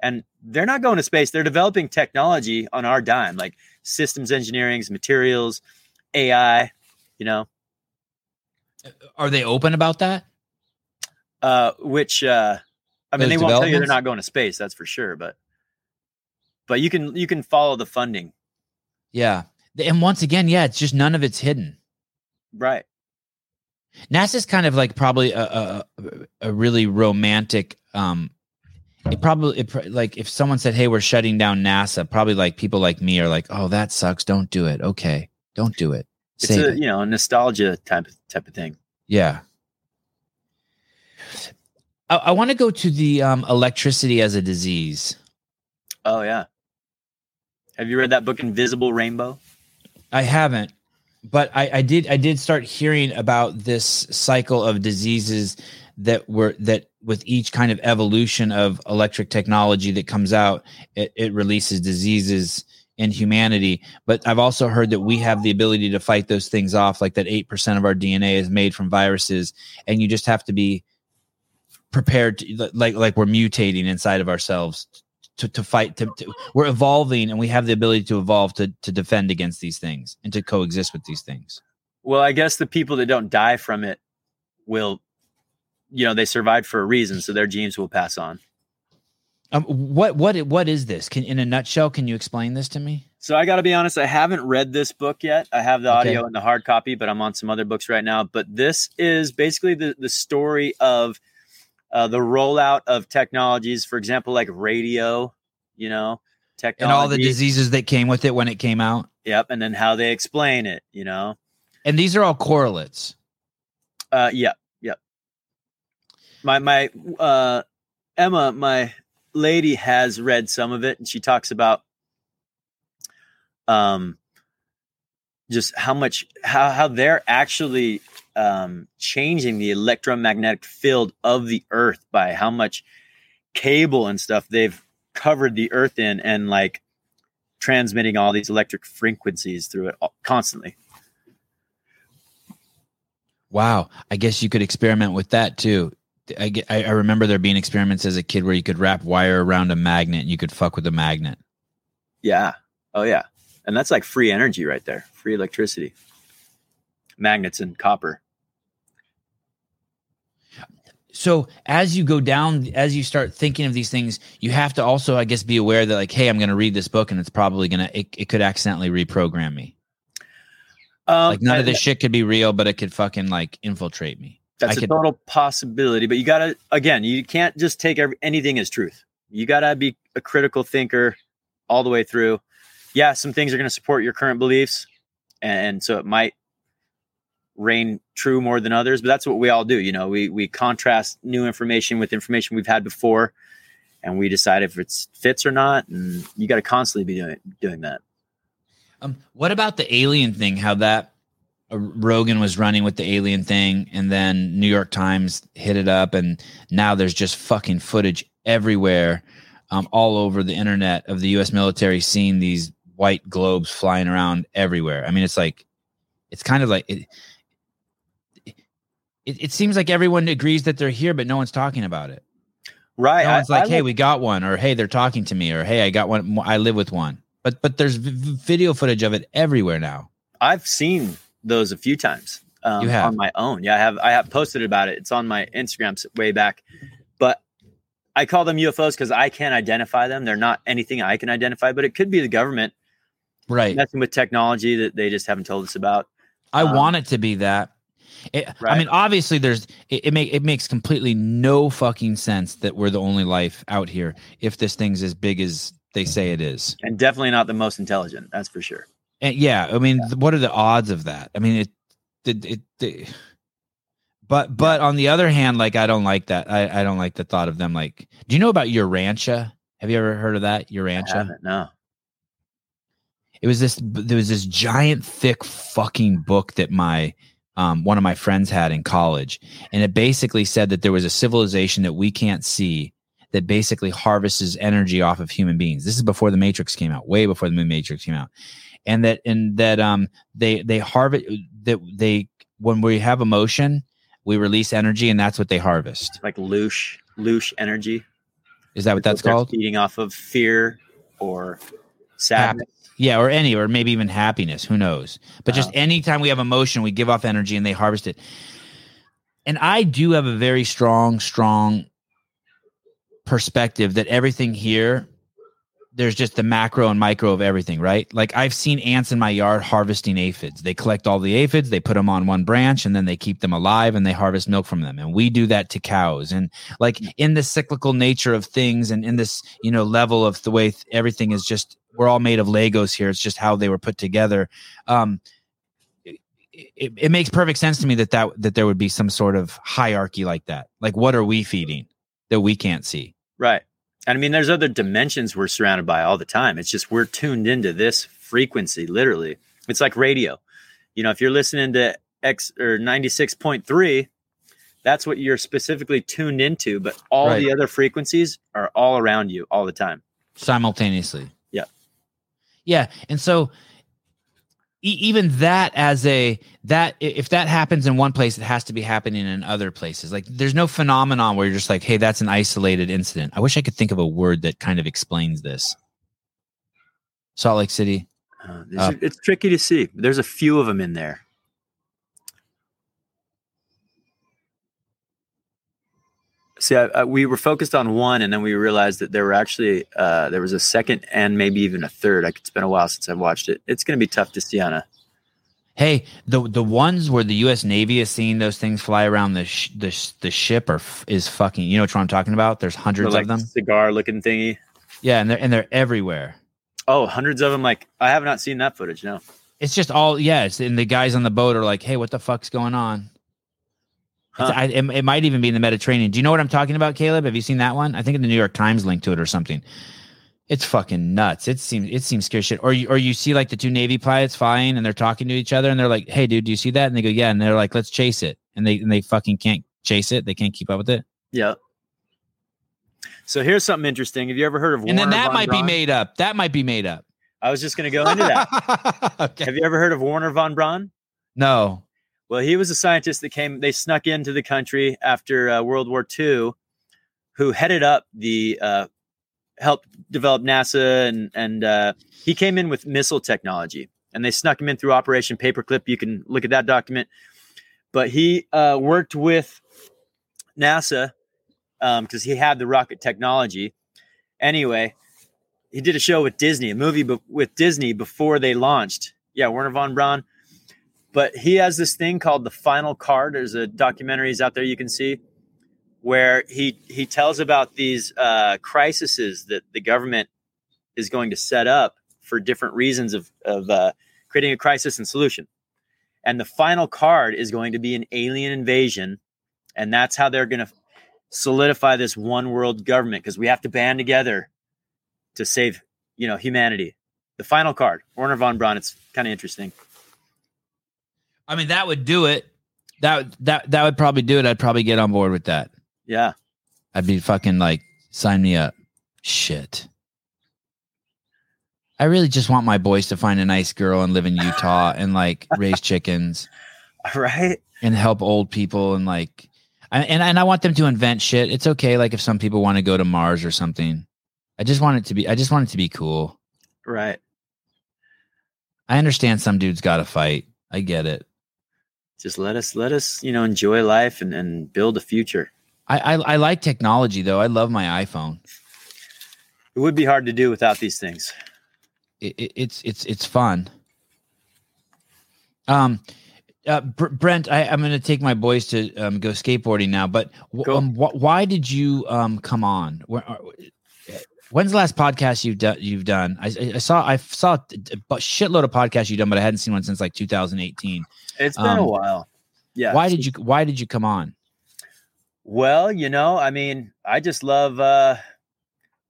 and they're not going to space. They're developing technology on our dime, like systems engineering, materials, AI, you know, Are they open about that? Uh, which, uh, I mean, Those they won't tell you they're not going to space. That's for sure. But, but you can, you can follow the funding. Yeah, and once again, yeah, it's just none of it's hidden. Right. NASA's kind of like probably a a, a really romantic. Um, it probably it, like if someone said, "Hey, we're shutting down NASA," probably like people like me are like, "Oh, that sucks. Don't do it. Okay, don't do it. It's a, it." you know, nostalgia type, type of thing. Yeah. I, I want to go to the um, electricity as a disease. Oh yeah. Have you read that book, Invisible Rainbow? I haven't, but I, I did. I did start hearing about this cycle of diseases that were that with each kind of evolution of electric technology that comes out, it, it releases diseases in humanity. But I've also heard that we have the ability to fight those things off. Like that, eight percent of our DNA is made from viruses, and you just have to be prepared to like like we're mutating inside of ourselves to, to fight to, to we're evolving and we have the ability to evolve to to defend against these things and to coexist with these things Well, I guess the people that don't die from it will, you know, they survived for a reason, so their genes will pass on. um what what what is this can in a nutshell can you explain this to me So I got to be honest, I haven't read this book yet. I have the Okay. audio and the hard copy, but I'm on some other books right now. But this is basically the the story of uh, the rollout of technologies, for example, like radio, you know, technology. and all the diseases that came with it when it came out Yep, and then how they explain it, you know. and these are all correlates Uh, yep, yep. My my uh, Emma, my lady, has read some of it, and she talks about um just how much how how they're actually um changing the electromagnetic field of the earth by how much cable and stuff they've covered the earth in and like transmitting all these electric frequencies through it all- constantly wow i guess you could experiment with that too I, get- I I remember there being experiments as a kid where you could wrap wire around a magnet and you could fuck with a magnet Yeah. Oh yeah. And that's like free energy right there. Free electricity. Magnets and copper. so as you go down as you start thinking of these things you have to also i guess be aware that like hey i'm going to read this book and it's probably going to it, it could accidentally reprogram me Um, like none of this shit could be real but it could fucking like infiltrate me That's I a could- total possibility, but you gotta again, you can't just take every, anything as truth. You gotta be a critical thinker all the way through. Yeah, some things are gonna support your current beliefs, and so it might reign true more than others. But that's what we all do. You know, we we contrast new information with information we've had before, and we decide if it fits or not. And you got to constantly be doing doing that. um what about the alien thing how that uh, rogan was running with the alien thing and then new york times hit it up and now there's just fucking footage everywhere um, all over the internet of the us military seeing these white globes flying around everywhere i mean it's like it's kind of like it, it, it seems like everyone agrees that they're here but no one's talking about it Right. no I- one's like I hey we got one or hey they're talking to me or hey i got one i live with one but but there's v- v- video footage of it everywhere now. I've seen those a few times. Um, You have? on my own. Yeah, I have. I have posted about it. It's on my Instagram way back. But I call them UFOs because I can't identify them. They're not anything I can identify. But it could be the government Right. messing with technology that they just haven't told us about. I um, want it to be that. It, I mean, obviously, there's it, it make it makes completely no fucking sense that we're the only life out here if this thing's as big as they say it is. And definitely not the most intelligent. That's for sure. And yeah, I mean, th- what are the odds of that? I mean, it, it, it, but but on the other hand, like I don't like that. I, I don't like the thought of them. Like, do you know about Urantia? Have you ever heard of that? Urantia? No. it was this there was this giant thick fucking book that my um, one of my friends had in college. And it basically said that there was a civilization that we can't see that basically harvests energy off of human beings. This is before the matrix came out way before the matrix came out. And that and that um they they harvest that they when we have emotion we release energy and that's what they harvest. Like loosh, loosh energy. is that what that's They're called? Feeding off of fear or sadness. Yeah, or any, or maybe even happiness. Who knows? But just anytime we have emotion, we give off energy and they harvest it. And I do have a very strong, strong perspective that everything here, there's just the macro and micro of everything, right? Like I've seen ants in my yard harvesting aphids. They collect all the aphids, they put them on one branch, and then they keep them alive and they harvest milk from them. And we do that to cows. And like in the cyclical nature of things and in this, you know, level of the way th- everything is just, we're all made of Legos here. It's just how they were put together. Um, it, it, makes perfect sense to me that, that that there would be some sort of hierarchy like that. Like, what are we feeding that we can't see? Right. And I mean, there's other dimensions we're surrounded by all the time. It's just we're tuned into this frequency, literally. It's like radio. You know, if you're listening to X or 96.3, that's what you're specifically tuned into, but all Right. the other frequencies are all around you all the time. simultaneously. Yeah. Yeah, and so even that as a that if that happens in one place, it has to be happening in other places. Like there's no phenomenon where you're just like, hey, that's an isolated incident. I wish I could think of a word that kind of explains this. Salt Lake City. Uh, Uh, it's tricky to see. There's a few of them in there. See, I, I, we were focused on one, and then we realized that there were actually uh, there was a second and maybe even a third. Like it's been a while since I've watched it. It's going to be tough to see on a. Hey, the the ones where the U.S. Navy is seeing those things fly around the sh- the sh- the ship are f- is fucking. You know what I'm talking about? There's hundreds like of them. cigar looking thingy. Yeah, and they're and they're everywhere. Oh, hundreds of them. Like I have not seen that footage. No. It's just all yeah. It's and the guys on the boat are like, "Hey, what the fuck's going on?" Huh. I, it, it might even be in the Mediterranean. Do you know what I'm talking about, Caleb? Have you seen that one? I think in the New York Times linked to it or something. It's fucking nuts. It seems it seems scary shit. Or you or you see like the two Navy pilots flying and they're talking to each other and they're like, "Hey, dude, do you see that?" And they go, "Yeah." And they're like, "Let's chase it." And they and they fucking can't chase it. They can't keep up with it. Yeah. So here's something interesting. Have you ever heard of? and then that might be made up. That might be made up. I was just going to go into that. okay. have you ever heard of Wernher von Braun? No. Well, he was a scientist that came, they snuck into the country after uh, World War II, who headed up the, uh, helped develop NASA. And, and uh, he came in with missile technology and they snuck him in through Operation Paperclip. You can look at that document. But he uh, worked with NASA um because he had the rocket technology. Anyway, he did a show with Disney, a movie be- with Disney before they launched. Yeah, Wernher von Braun but he has this thing called the final card. There's a documentaries out there you can see where he he tells about these uh crises that the government is going to set up for different reasons of of uh, creating a crisis and solution. And the final card is going to be an alien invasion and that's how they're going to solidify this one world government because we have to band together to save you know humanity. The final card wernher von braun it's kind of interesting I mean, that would do it. That that that would probably do it. I'd probably get on board with that. yeah I'd be fucking like, sign me up. Shit. I really just want my boys to find a nice girl and live in Utah and like raise chickens right and help old people and like, I, and and I want them to invent shit. It's okay, like if some people want to go to Mars or something. I just want it to be. I just want it to be cool. Right. I understand some dudes got to fight. I get it. Just let us let us you know enjoy life and, and build a future. I, I I like technology though. I love my iPhone. It would be hard to do without these things. It, it, it's it's it's fun. Um, uh, Br- Brent, I, I'm going to take my boys to um, go skateboarding now. But w- Cool. um, wh- why did you um come on? Where, uh, when's the last podcast you've done? You've done? I, I saw I saw a shitload of podcasts you've done, but I hadn't seen one since like 2018. It's been a Um, while. Yeah. Why did you Why did you come on? Well, you know, I mean, I just love uh,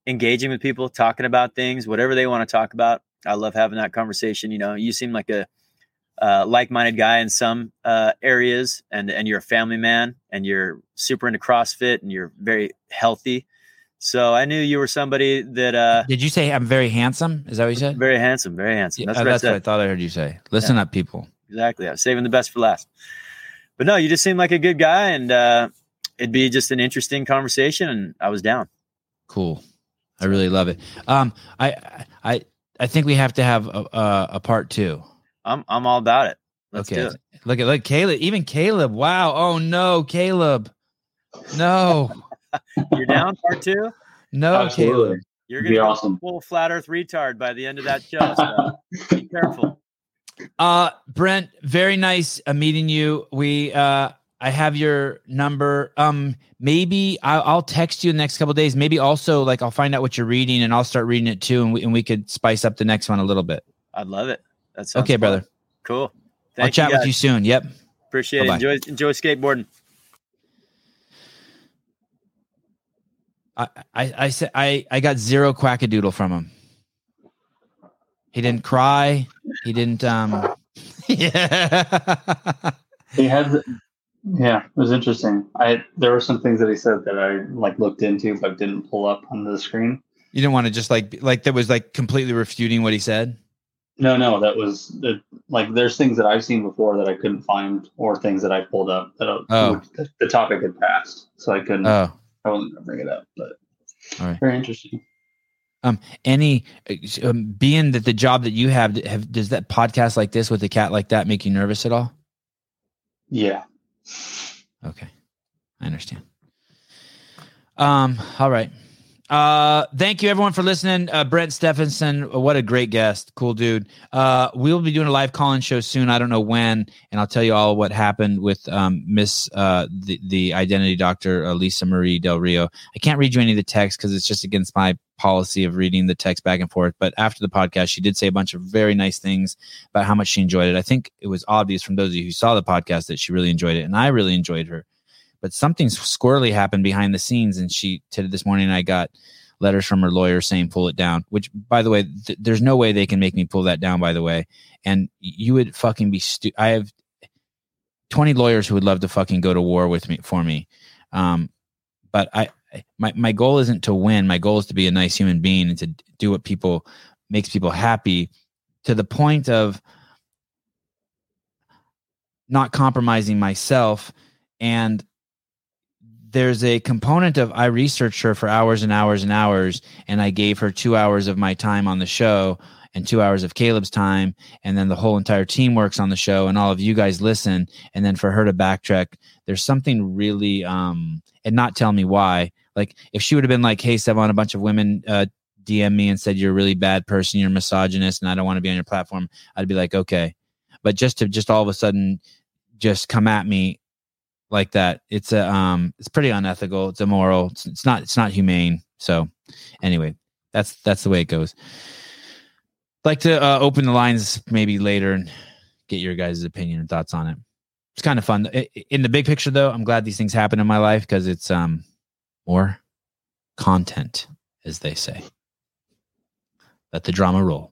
engaging with people, talking about things, whatever they want to talk about. I love having that conversation. You know, you seem like a uh, like-minded guy in some uh, areas, and and you're a family man, and you're super into CrossFit, and you're very healthy. So I knew you were somebody that uh, Did you say I'm very handsome? Is that what you said? very handsome, very handsome. That's uh, what I what I thought I heard you say. Listen up, people. Exactly. I was saving the best for last. But no, you just seem like a good guy, and uh, it'd be just an interesting conversation, and I was down. Cool. I really love it. Um, I I I think we have to have a, a, a part two. I'm I'm all about it. Let's okay. do it. Look at look, Caleb. Even Caleb. Wow. Oh no, Caleb. No, You're down part two. no, Absolutely. Caleb. You're gonna be be awesome. full flat Earth retard by the end of that show. So be careful. Uh, Brent, very nice uh, meeting you. We uh, I have your number. Um, maybe I'll, I'll text you the next couple days. Maybe also like I'll find out what you're reading and I'll start reading it too, and we and we could spice up the next one a little bit. I'd love it. That sounds Okay, fun. brother. Cool. I'll chat with you soon. Yep. Appreciate Bye-bye. it. Enjoy enjoy skateboarding. I, I, I said I, I got zero quackadoodle from him. He didn't cry. He didn't um yeah. He had, yeah, it was interesting. I there were some things that he said that I like looked into but didn't pull up on the screen. You didn't want to just like like that was like completely refuting what he said. No, no, that was the, like there's things that I've seen before that I couldn't find, or things that I pulled up that Oh. the, the topic had passed, so I couldn't. Oh, I wasn't gonna bring it up, but All right. very interesting. Any um, being that the job that you have, have does that podcast like this with a cat like that make you nervous at all? Yeah, Okay. I understand. Um, all right. Uh, thank you everyone for listening. Uh, Brent Steffensen, what a great guest. Cool dude. Uh, we'll be doing a live call-in show soon. I don't know when, and I'll tell you all what happened with um, Miss uh, the the identity doctor uh, Lisa Marie Del Rio. I can't read you any of the text because it's just against my policy of reading the text back and forth. But after the podcast, she did say a bunch of very nice things about how much she enjoyed it. I think it was obvious from those of you who saw the podcast that she really enjoyed it, and I really enjoyed her. But something squirrely happened behind the scenes, and she today this morning I got letters from her lawyer saying pull it down. Which, by the way, th- there's no way they can make me pull that down. By the way, and you would fucking be stu- I have twenty lawyers who would love to fucking go to war with me for me, um, but I my my goal isn't to win. My goal is to be a nice human being and to do what people makes people happy to the point of not compromising myself and there's a component of I researched her for hours and hours and hours, and I gave her two hours of my time on the show and two hours of Caleb's time, and then the whole entire team works on the show, and all of you guys listen, and then for her to backtrack, there's something really um and not tell me why. Like if she would have been like, "Hey, Sevan, a bunch of women uh, DM me and said you're a really bad person, you're misogynist, and I don't want to be on your platform," I'd be like, "Okay," but just to just all of a sudden just come at me like that. It's a um it's pretty unethical. It's immoral. It's, it's not it's not humane. So anyway that's that's the way it goes. Like to uh, open the lines maybe later and get your guys' opinion and thoughts on it. It's kind of fun in the big picture though i'm glad these things happen in my life because it's um more content as they say. Let the drama roll